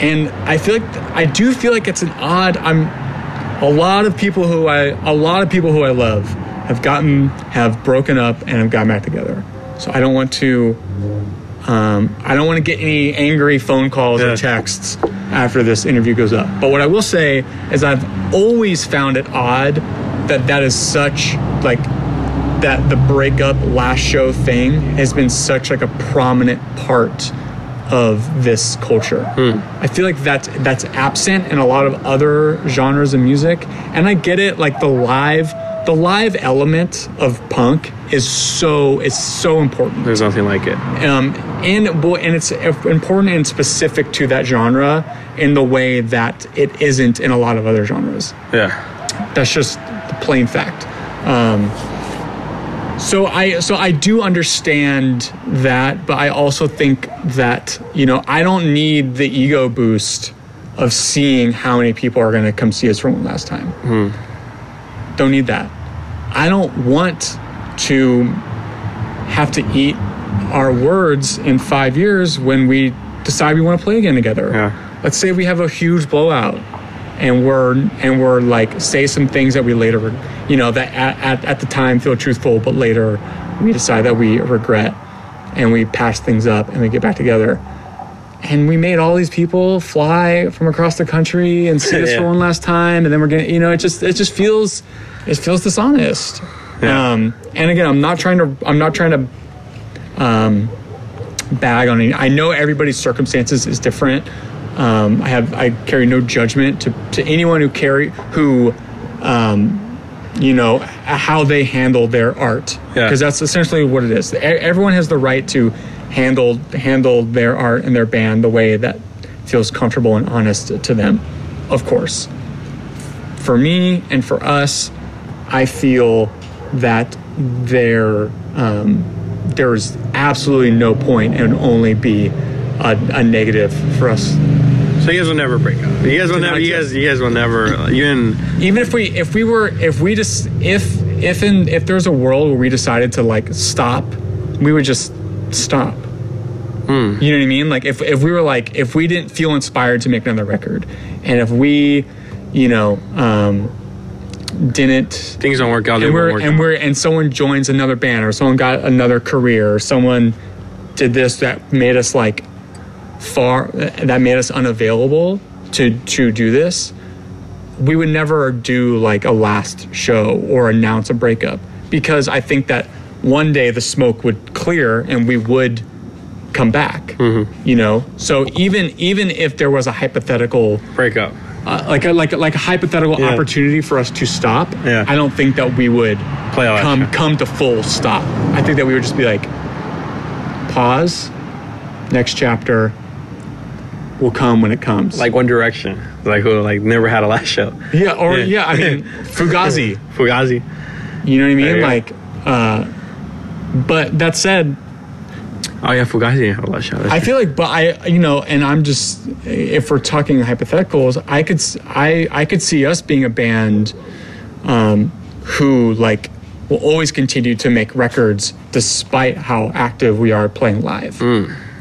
And I feel like I do feel like it's an odd. I'm a lot of people who I a lot of people who I love have gotten have broken up and have gotten back together. So I don't want to. Um, I don't want to get any angry phone calls Yeah. or texts after this interview goes up. But what I will say is I've always found it odd that that is such like that the breakup last show thing has been such like a prominent part of this culture. I feel like that's that's absent in a lot of other genres of music, and I get it. Like the live, the live element of punk is so is so important. There's nothing like it. Um, and boy, and it's important and specific to that genre in the way that it isn't in a lot of other genres. Yeah. That's just the plain fact. Um, so I so I do understand that, but I also think that you know I don't need the ego boost of seeing how many people are going to come see us for one last time. Don't need that. I don't want to have to eat our words in five years when we decide we want to play again together. Yeah. Let's say we have a huge blowout and we're and we're like say some things that we later you know that at, at, at the time feel truthful but later we decide that we regret and we patch things up and we get back together and we made all these people fly from across the country and see us Yeah. for one last time and then we're gonna you know it just it just feels it feels dishonest Yeah. um, and again i'm not trying to i'm not trying to um, bag on any i know everybody's circumstances is different. Um, i have i carry no judgment to, to anyone who carry who um, you know how they handle their art. Yeah. because that's essentially what it is. Everyone has the right to handle handle their art and their band the way that feels comfortable and honest to them. Of course. For me and for us i feel that there um, there's absolutely no point and only be a, a negative for us So you guys will never break up. You guys will never. You guys. You guys will never. Even even if we if we were if we just if if in if there's a world where we decided to like stop we would just stop you know what i mean like if if we were like if we didn't feel inspired to make another record and if we you know um didn't things don't work out. and we're and out. we're and someone joins another band or someone got another career or someone did this that made us like far that made us unavailable to to do this we would never do like a last show or announce a breakup because i think that one day the smoke would clear and we would come back Mm-hmm. you know so even even if there was a hypothetical break up. Uh, like a like a, like a hypothetical Yeah. opportunity for us to stop. Yeah. I don't think that we would Play come shit. come to full stop. I think that we would just be like, pause, next chapter will come when it comes. Like One Direction. Like who like never had a last show. yeah, or Yeah. yeah, I mean Fugazi. Fugazi. You know what I mean? Like, uh, but that said, Oh yeah, Fugazi didn't have a last show. That's I feel like, but I, you know, and I'm just, if we're talking hypotheticals, I could, I, I could see us being a band, um, who like will always continue to make records despite how active we are playing live.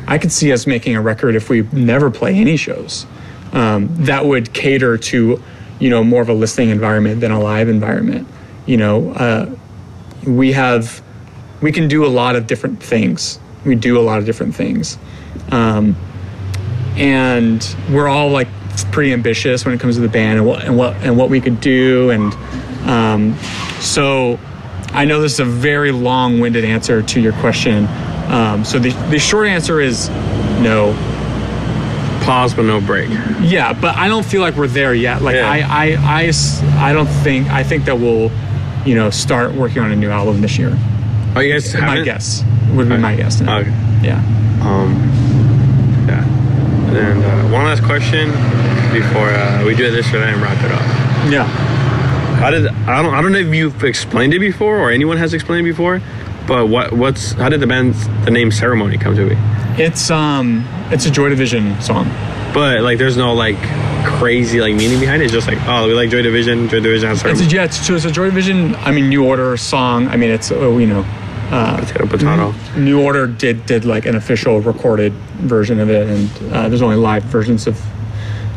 I could see us making a record if we never play any shows. Um, that would cater to, you know, more of a listening environment than a live environment. You know, uh, we have, we can do a lot of different things. We do a lot of different things. Um, and we're all like pretty ambitious when it comes to the band and what and what and what we could do and um, so I know this is a very long-winded answer to your question. Um, so the the short answer is no. Pause but no break. Yeah, but I don't feel like we're there yet. Like Yeah. I don't think I think that we'll, you know, start working on a new album this year. Oh, you guys My guess would be my guess. Now. Okay. Yeah. Um, yeah. And uh, one last question before uh, we do this that and wrap it up. Yeah. How did I don't I don't know if you've explained it before or anyone has explained it before, but what what's how did the band the name Ceremony come to be? It's um, it's a Joy Division song. But like, there's no like crazy like meaning behind it. It's just like oh, we like Joy Division. Joy Division has It's a, yeah, it's, so it's a Joy Division. I mean, New Order song. I mean, it's uh, you know, Potato, potato. New Order did did like an official recorded version of it, and uh, there's only live versions of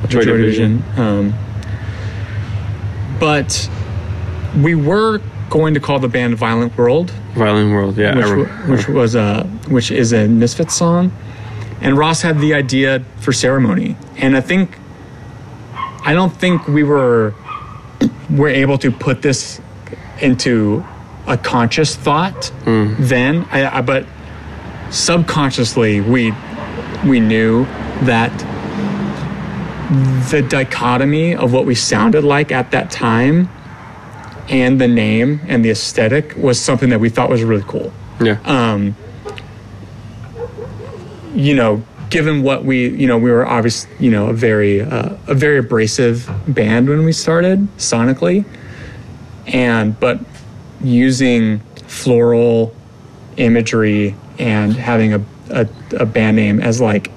Joy Joy, Division. Division. Um, but we were going to call the band Violent World, Violent World. Yeah. Which w- which was a which is a Misfits song, and Ross had the idea for Ceremony, and I think I don't think we were were able to put this into a conscious thought then, I, I, but subconsciously we we knew that the dichotomy of what we sounded like at that time and the name and the aesthetic was something that we thought was really cool yeah. um, you know, given what we, you know, we were obviously, you know, a very, uh, a very abrasive band when we started sonically, and but using floral imagery and having a, a, a band name as like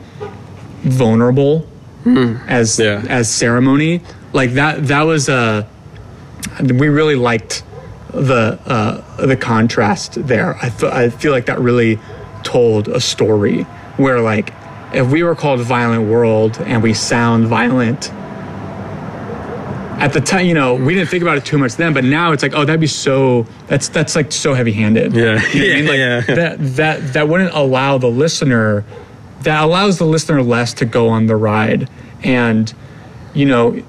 vulnerable as Yeah. as ceremony like that that was a we really liked the uh, the contrast there. I, th- I feel like that really told a story where like if we were called Violent World and we sound violent at the time, you know, we didn't think about it too much then, but now it's like, oh, that'd be so that's that's like so heavy-handed. Yeah. You know what I mean? Like, Yeah, yeah. That that that wouldn't allow the listener that allows the listener less to go on the ride and you know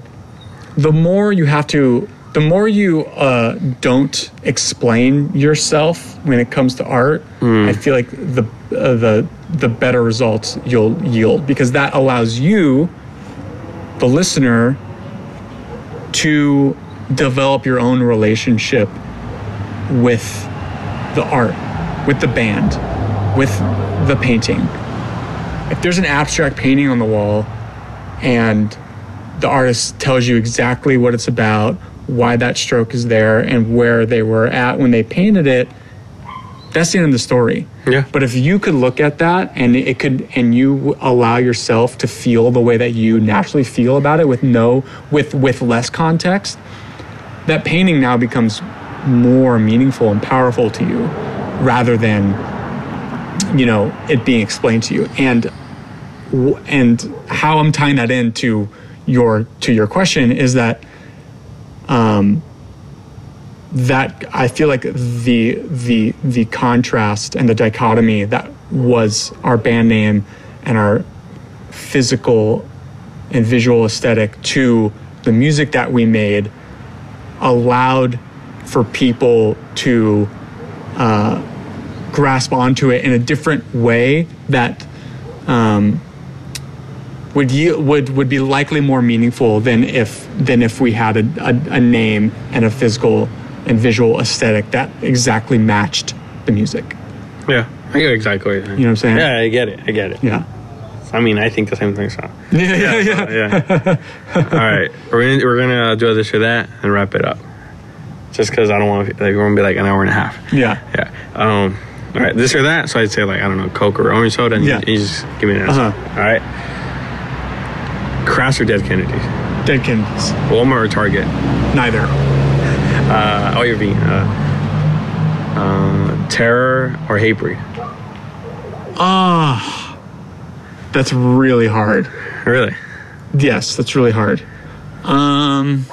the more you have to the more you uh, don't explain yourself when it comes to art i feel like the uh, the the better results you'll yield because that allows you the listener to develop your own relationship with the art with the band with the painting. If there's an abstract painting on the wall and the artist tells you exactly what it's about, why that stroke is there, and where they were at when they painted it, that's the end of the story. Yeah. But if you could look at that and it could, and you allow yourself to feel the way that you naturally feel about it with no, with with less context, that painting now becomes more meaningful and powerful to you, rather than, you know, it being explained to you. And and how I'm tying that into your to your question is that um, that I feel like the the the contrast and the dichotomy that was our band name and our physical and visual aesthetic to the music that we made allowed for people to uh, grasp onto it in a different way that um, would you would would be likely more meaningful than if than if we had a, a, a name and a physical and visual aesthetic that exactly matched the music. Yeah. I get exactly what you're. You know what I'm saying? Yeah, I get it. I get it. Yeah. I mean, I think the same thing. So. Yeah, yeah, yeah. yeah. All right, we're gonna we're gonna do this or that and wrap it up. Just because I don't want to like we're gonna be like an hour and a half. Yeah. Yeah. Um. All right, this or that. So I'd say like I don't know, Coke or orange soda, and Yeah. you, you just give me an answer. Uh-huh. All right. Crass or Dead Kennedys? Dead Kennedys. Walmart or Target? Neither. Uh, oh, you're being. Uh, Terror or Hatebreed? Ah, that's really hard. Really? Yes, that's really hard. Um,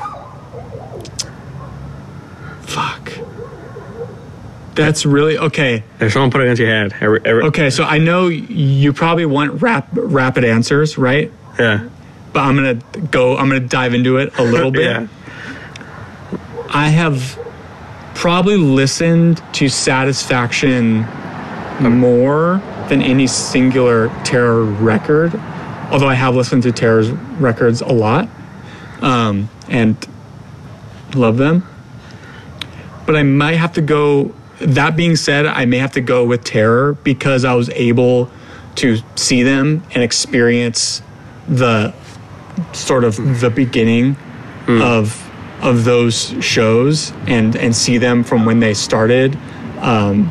fuck. That's really okay. If someone put it into your head, every, every, Okay, so I know you probably want rap, rapid answers, right? yeah, But I'm gonna go. I'm gonna dive into it a little bit. yeah. I have probably listened to Satisfaction more than any singular Terror record, although I have listened to Terror's records a lot um, and love them. But I might have to go. That being said, I may have to go with Terror because I was able to see them and experience the sort of the beginning of of those shows and and see them from when they started um,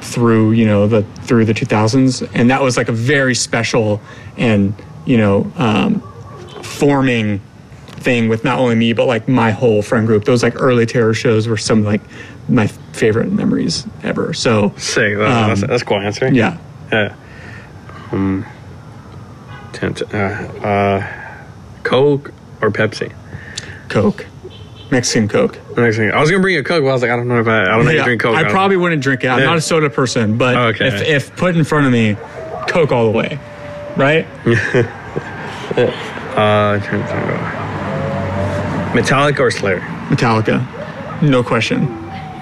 through you know the through the 2000s and that was like a very special and you know um, forming thing with not only me but like my whole friend group those like early terror shows were some like my favorite memories ever so Sick. That's, Um, that's, that's a cool answer. yeah Yeah. Um, tent- uh, uh, Coke or Pepsi? coke mexican coke thing, I was gonna bring a Coke, but I was like, I don't know if I, I don't know if you drink Coke. I don't- probably wouldn't drink it. I'm Yeah. not a soda person, but Okay. if, if put in front of me, Coke all the way, right? Uh, trying to think of- Metallica or Slayer? Metallica, no question,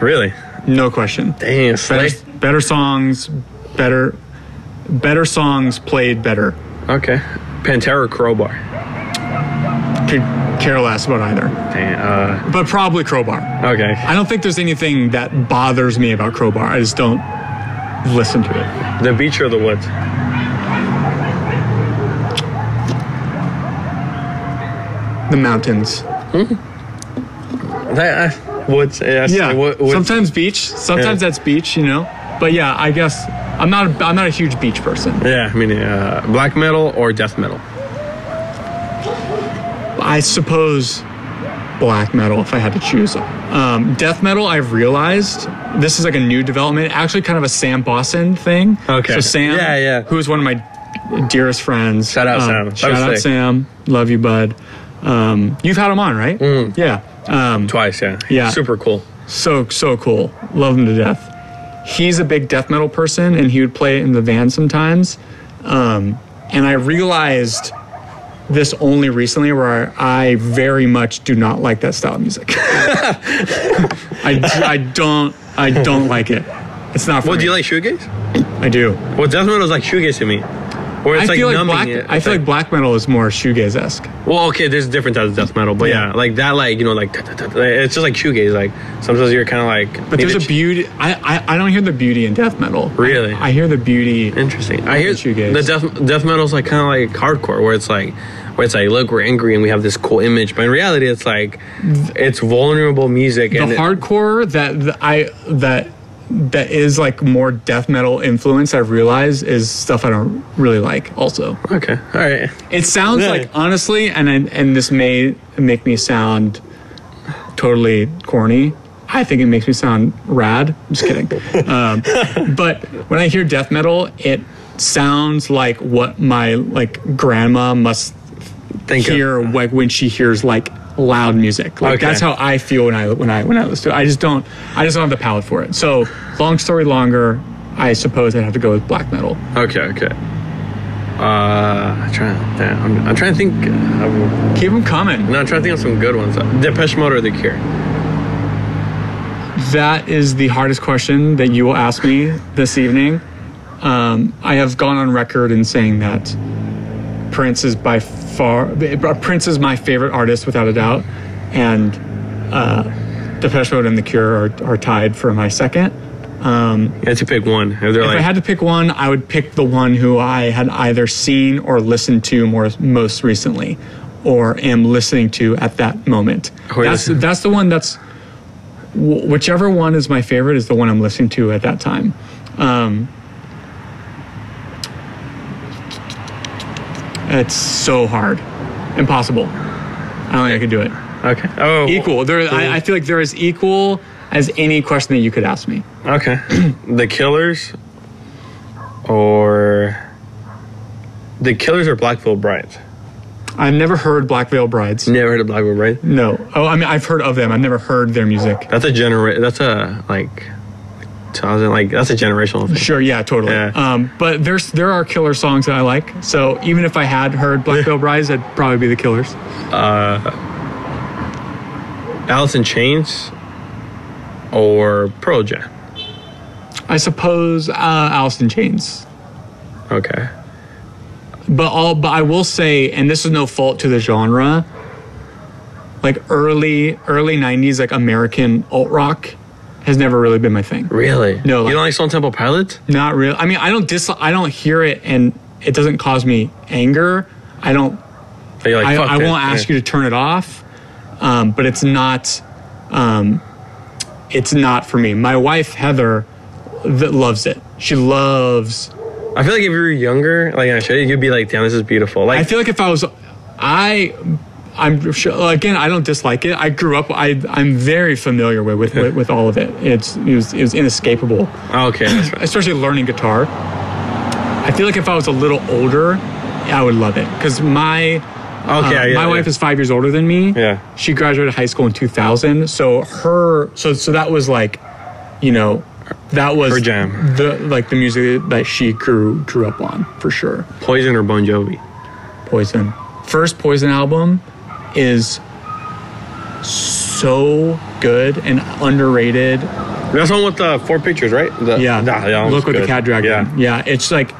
Really? no question. Dang, Slayer. Better, better songs, better, better songs played better. Okay. Pantera Crowbar? Could care less about either, uh, but probably Crowbar. okay. I don't think there's anything that bothers me about Crowbar. I just don't listen to it. The beach or the woods? The mountains. That, uh, woods. Yes, Yeah, woods. sometimes beach. Sometimes Yeah. that's beach, you know. But yeah, I guess I'm not. A, I'm not a huge beach person. Yeah, I mean, uh, black metal or death metal? I suppose black metal if I had to choose. Um, death metal, I've realized this is like a new development. Actually, kind of a Sam Bosson thing. Okay. So Sam, Yeah, yeah. who's one of my dearest friends. Shout out, um, Sam. Shout out sick. Sam. Love you, bud. Um, you've had him on, right? Yeah. Um, Twice, yeah. Yeah. Super cool. so so cool. Love him to death. He's a big death metal person, and he would play it in the van sometimes. Um, and I realized this only recently, where I very much do not like that style of music. I, I don't I don't like it. It's not. For Well, do you like shoegaze? I do. Well, death metal is like shoegaze to me. Where it's I like feel like black. it. I feel like, black metal is more shoegaze esque. Well, okay, there's different types of death metal, but yeah, Yeah. like that, like you know, like it's just like shoegaze. Like sometimes you're kind of like. But there's a beauty. I, I I don't hear the beauty in death metal. Really? I, I hear the beauty. Interesting. I hear shoegaze. the death death metal is like kind of like hardcore, where it's like, where it's like, look, we're angry and we have this cool image, but in reality, it's like, it's vulnerable music the and it- hardcore that, that I that that is like more death metal influence I've realized is stuff I don't really like also. okay, all right, It sounds Yeah. like honestly and I, and this may make me sound totally corny. I think it makes me sound rad. I'm just kidding. um, but when I hear death metal, it sounds like what my like grandma must think of- hear like when she hears like loud music. Like Okay. that's how I feel when I when I when I listen to it. I just don't I just don't have the palate for it. So long story longer, I suppose I'd have to go with black metal. Okay, okay. Uh, I'm trying. I'm, I'm trying to think. Of, Keep them coming. no, I'm trying to think of some good ones. Depeche Mode or The Cure? That is the hardest question that you will ask me this evening. Um, I have gone on record in saying that Prince is by far Prince is my favorite artist without a doubt, and uh, Depeche Mode and The Cure are, are tied for my second. Um, You had to pick one. If If like, I had to pick one, I would pick the one who I had either seen or listened to more most recently, or am listening to at that moment. That's listening- that's the one that's whichever one is my favorite is the one I'm listening to at that time. Um, it's so hard, impossible. I don't think I could do it. okay. Oh, Equal. There, I, I feel like they're as equal as any question that you could ask me. Okay. the Killers or the Killers or Black Veil Brides? I've never heard Black Veil Brides. Never heard of Black Veil Brides. No. Oh, I mean, I've heard of them. I've never heard their music. That's a genera- That's a like. 2000 like that's a generational thing. Sure, yeah, totally. Yeah. Um, but there's there are killer songs that I like. So even if I had heard Black Veil Brides, that'd probably be the Killers. Alice in Chains or Pearl Jam. I suppose uh, Alice in Chains. Okay. But all but I will say, and this is no fault to the genre. Like early early '90s, like American alt rock, has never really been my thing. Really? No, You don't like Stone Temple Pilots? Not real. I mean, I don't dis. I don't hear it, and it doesn't cause me anger. I don't. Are you like, I, I won't ask you to turn it off, um, but it's not. Um, it's not for me. My wife Heather that loves it. She loves. I feel like if you were younger, like I showed you, you'd be like, damn, this is beautiful. Like I feel like if I was, I, I'm sure. Again, I don't dislike it. I grew up. I I'm very familiar with with, with, with all of it. It's it was it was inescapable. okay, right. especially learning guitar. I feel like if I was a little older, I would love it because my Okay, uh, yeah, my yeah. wife is five years older than me. Yeah. she graduated high school in 2000. So her, so so that was like, you know, that was Her jam. The like the music that she grew grew up on for sure. Poison or Bon Jovi. Poison. First Poison album is so good and underrated. That's one with the four pictures, right? The, Yeah. Nah, one's Look with the cat dragon. Yeah. Yeah. It's like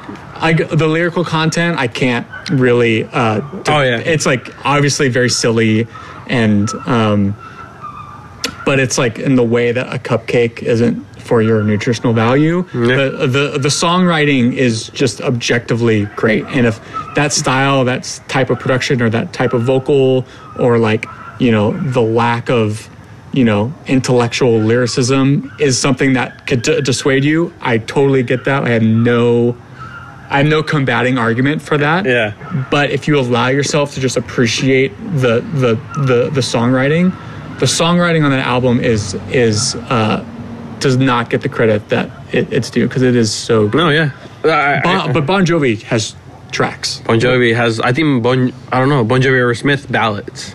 I, the lyrical content, I can't really. Uh, d- Oh, yeah. It's like obviously very silly and. Um, but it's like in the way that a cupcake isn't for your nutritional value. The, the the songwriting is just objectively great, and if that style, that type of production, or that type of vocal, or like you know the lack of you know intellectual lyricism is something that could d- dissuade you. I totally get that. I have no. I have no combating argument for that. Yeah. But if you allow yourself to just appreciate the the the, the songwriting, the songwriting on that album is is uh, does not get the credit that it, it's due because it is so. good. No, yeah. I- I- Bon, but Bon Jovi has tracks. Bon Jovi has, I think Bon, I don't know, Bon Jovi or Smith ballads.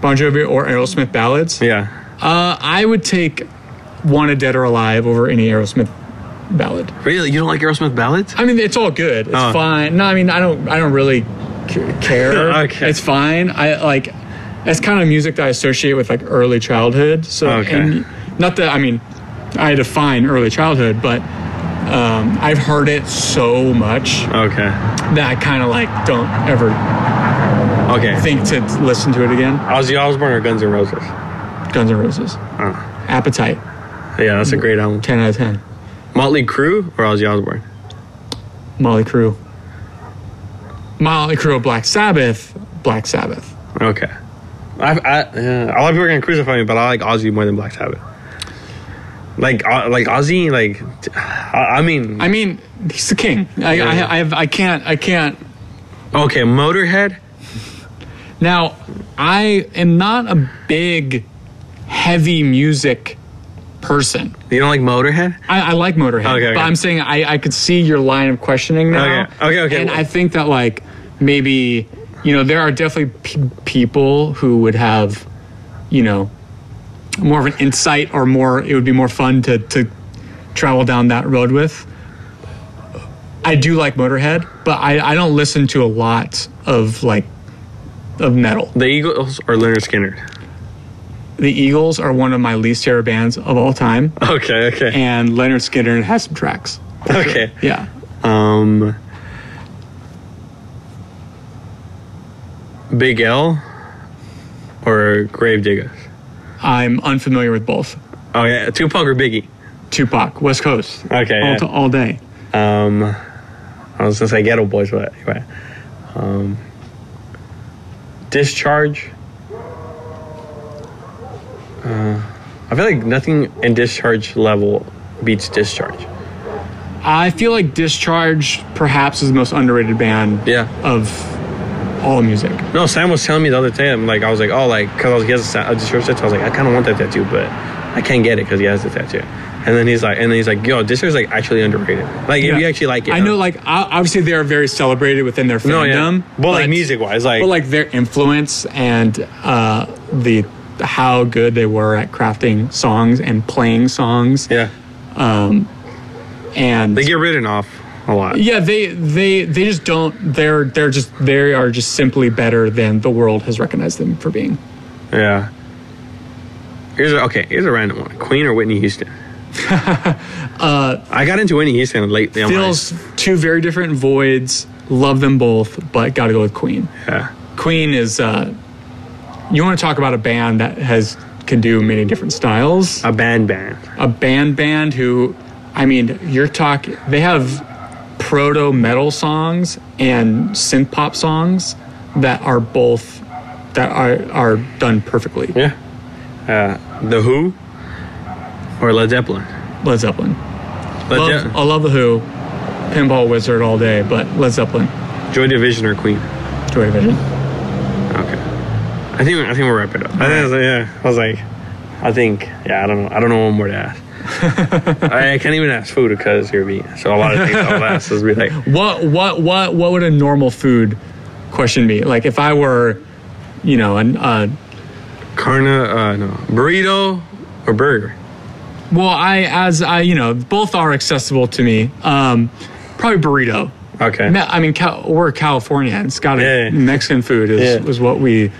Bon Jovi or Aerosmith ballads. Yeah. Uh, I would take "Wanted Dead or Alive" over any Aerosmith ballad. Really? You don't like Aerosmith ballads? I mean, it's all good. It's Oh. fine. No, I mean, I don't. I don't really care. Okay. It's fine. I like. It's kind of music that I associate with like early childhood. So, Okay. and not that I mean, I define early childhood, but um, I've heard it so much Okay. that I kind of like don't ever Okay. think to listen to it again. Ozzy Osbourne or Guns N' Roses? Guns N' Roses, Oh. Appetite, Yeah, that's a great album. ten out of ten. Motley Crue or Ozzy Osbourne? Motley Crue, Motley Crue, of Black Sabbath, Black Sabbath. Okay. I, I, yeah, a lot of people are gonna crucify me, but I like Ozzy more than Black Sabbath. Like, uh, like Ozzy, like, I, I mean, I mean, he's the king. I, Yeah. I, I, have, I can't, I can't. okay, Motorhead. Now, I am not a big heavy music person. You don't like Motorhead? I, I like Motorhead, Okay, okay. but I'm saying I, I could see your line of questioning now. Okay, okay, okay. And I think that like maybe you know there are definitely pe- people who would have you know more of an insight or more it would be more fun to to travel down that road with. I do like Motorhead, but I, I don't listen to a lot of like of metal. The Eagles or Lynyrd Skynyrd? The Eagles are one of my least favorite bands of all time, Okay, okay, and Lynyrd Skynyrd has some tracks. okay. Yeah. Um, Big L or Grave Diggers? I'm unfamiliar with both. Oh yeah, Tupac or Biggie? Tupac, West Coast. Okay, All, yeah. to, all day. Um, I was gonna say Geto Boys, but anyway. Um, discharge. Uh, I feel like nothing in discharge level beats discharge. I feel like Discharge perhaps is the most underrated band Yeah. of all music. No, Sam was telling me the other time, like I was like, oh, like because I was, he has a, a discharge tattoo. I was like, I kind of want that tattoo, but I can't get it because he has the tattoo. And then he's like, and then he's like, yo, this is like actually underrated. Like if you actually like it, I know, like o- obviously they are very celebrated within their fandom, no, yeah, but, like music wise, like, but like their influence and uh, the how good they were at crafting songs and playing songs, yeah, Um, and they get written off a lot. yeah, they they they just don't. They're they're just they are just simply better than the world has recognized them for being. Yeah. Here's a, okay. Here's a random one: Queen or Whitney Houston. uh, I got into Whitney Houston my- Feels two very different voids. Love them both, but got to go with Queen. Yeah. Queen is. Uh, you want to talk about a band that has can do many different styles. A band band. a band band who i mean you're talking they have proto metal songs and synth pop songs that are both that are are done perfectly Yeah. Uh, the Who or Led Zeppelin. led zeppelin Led love, i love the who pinball wizard all day but led zeppelin Joy Division or Queen. joy division Okay. I think I think we'll wrap it up. I think, like- yeah. I was like, I think yeah. I don't know. I don't know one more to ask. I, can't even ask food because you're vegan. So a lot of things I'll ask is be like, what what what what would a normal food question be like if i were you know an uh carna, uh, no, burrito or burger. well i as i you know both are accessible to me um probably burrito Okay. I mean, Cal- we're Californians. Got Yeah. Mexican food is, Yeah. is what we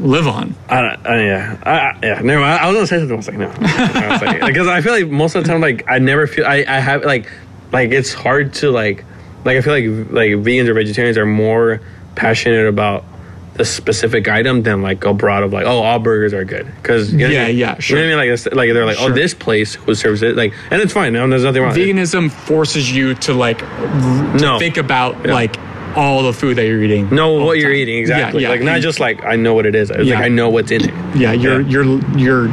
live on. I don't, uh, yeah, I, I, yeah. Never. mind. I, was gonna say something. I was like, no, I like, because I feel like most of the time, like I never feel. I, I have like, like it's hard to like, like I feel like like vegans or vegetarians are more passionate about the specific item than like a broad of like, oh, all burgers are good. Because you know what I Yeah, mean? yeah, You know what I mean? Like, like they're like, Sure. oh, this place who serves it, like, and it's fine. No, there's nothing wrong. with it. Veganism forces you to like No. think about Yeah. like all the food that you're eating. know what you're eating exactly. Yeah, yeah. Like not just like I know what it is. It's Yeah. like I know what's in it. yeah. You're Yeah. you're you're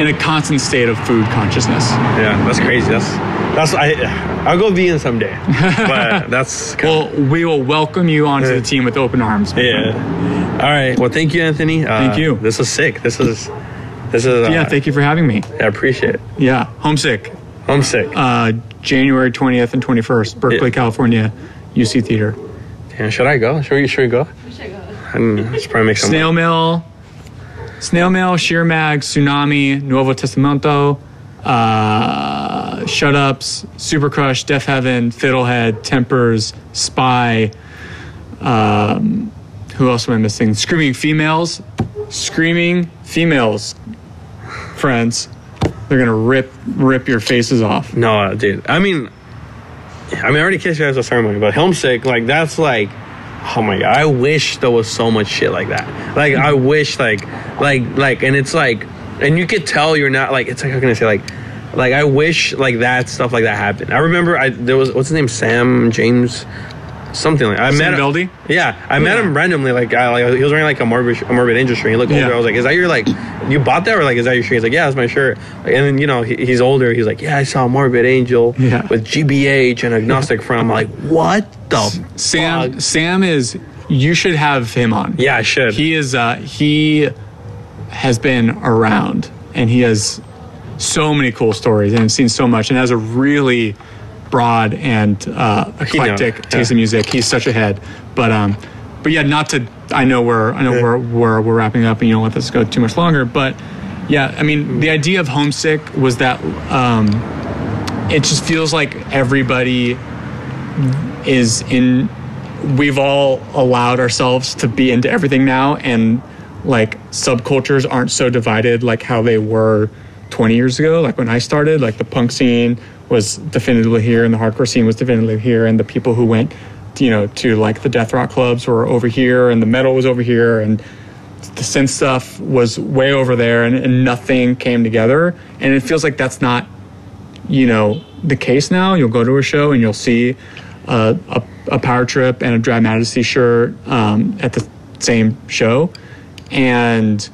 in a constant state of food consciousness. Yeah, that's crazy. That's that's I. I'll go vegan someday, but that's kind Well, we will welcome you onto the team with open arms. my friend. Yeah. All right. Well, thank you, Anthony. Uh, Thank you. This was sick. This is. This is. Uh, Yeah. Thank you for having me. I appreciate it. Yeah. Homesick. I'm. Uh, January 20th and 21st, Berkeley, Yeah. California, UC Theater. Damn, should I go? Should we? Should we go? We should go. I should probably make some. Snail Mail, Snail Mail, Sheer Mag, Tsunami, Nuevo Testamento, uh, Shut Ups, Super Crush, Deafheaven, Fiddlehead, Tempers, Spy. Um, who else am I missing? Screaming Females. Screaming Females, friends. They're gonna rip rip your faces off. No, uh, dude. I mean, I mean, I already kissed you as a ceremony, but Homesick, like that's like, oh my god. I wish there was so much shit like that. Like I mm-hmm. wish, like, like, like, and it's like, and you could tell you're not like. It's like how can I say like. Like I wish like that stuff like that happened. I remember I there was what's his name Sam James something like I Sam met him, Yeah, I met Yeah. him randomly. Like, I, like he was wearing like a morbid, a morbid angel shirt. He looked older. Yeah. I was like, "Is that your like? You bought that or like is that your shirt?" He's like, "Yeah, that's my shirt." And then you know he, he's older. He's like, "Yeah, I saw morbid angel Yeah. with GBH and Agnostic Front." I'm like, "What the Sam fuck?" Sam is you should have him on. Yeah, I should. He is uh he has been around and he has so many cool stories and seen so much and has a really broad and uh, eclectic yeah. taste in music. He's such a head. But um but yeah, not to I know we're I know Yeah. we're, we're we're wrapping up and you don't let this go too much longer, but yeah, I mean the idea of homesick was that um it just feels like everybody is in we've all allowed ourselves to be into everything now and like subcultures aren't so divided like how they were 20 years ago like when i started like the punk scene was definitively here and the hardcore scene was definitively here and the people who went you know to like the death rock clubs were over here and the metal was over here and the synth stuff was way over there and, and nothing came together and it feels like that's not you know the case now. You'll go to a show and you'll see uh, a, a power trip and a Drab Majesty shirt um, at the same show, and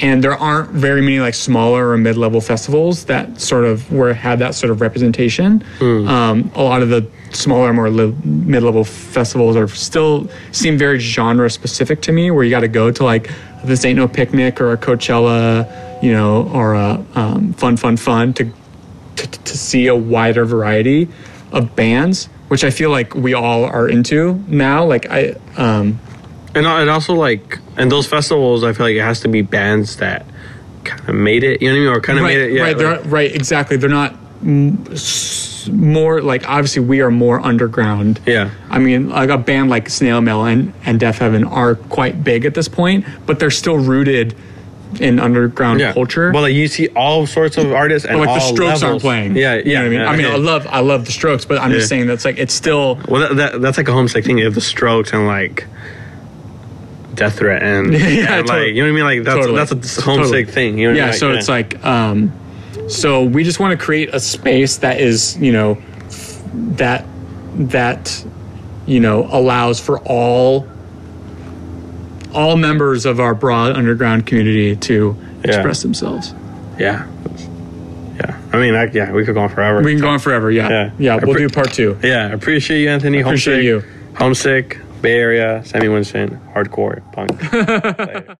and there aren't very many like smaller or mid-level festivals that sort of where had that sort of representation. Um, a lot of the smaller, more li- mid-level festivals are still seem very genre specific to me, where you got to go to like this ain't no picnic or a Coachella, you know, or a um, fun, fun, fun to, to to see a wider variety of bands, which I feel like we all are into now. Like I, um, And it also like and those festivals, I feel like it has to be bands that kind of made it. You know what I mean? Or kind of right, made it. Yeah. right, like- right, exactly. They're not more like obviously we are more underground. yeah. I mean, like a band like Snail Mail and, and Deafheaven are quite big at this point, but they're still rooted in underground Yeah. culture. Well, like you see all sorts of artists and But, like the Strokes levels. aren't playing. Yeah, yeah. You know what I mean? yeah, I mean, yeah. I love I love the Strokes, but I'm just saying that's like it's still Well, that, that that's like a homesick thing. You have the Strokes and like Death Threat and, Yeah, and, totally. like you know what I mean. Like that's Totally. that's a homesick Totally. thing. You know yeah. mean? So it's like um, so we just want to create a space that is you know that that you know allows for all all members of our broad underground community to Yeah. express themselves. yeah, yeah. I mean, I, yeah, we could go on forever. We can go on forever. Yeah. Yeah. Yeah. We'll do part two. yeah, I appreciate you, Anthony. Appreciate homesick, you. Homesick, Bay Area, Sammy Winston, hardcore punk.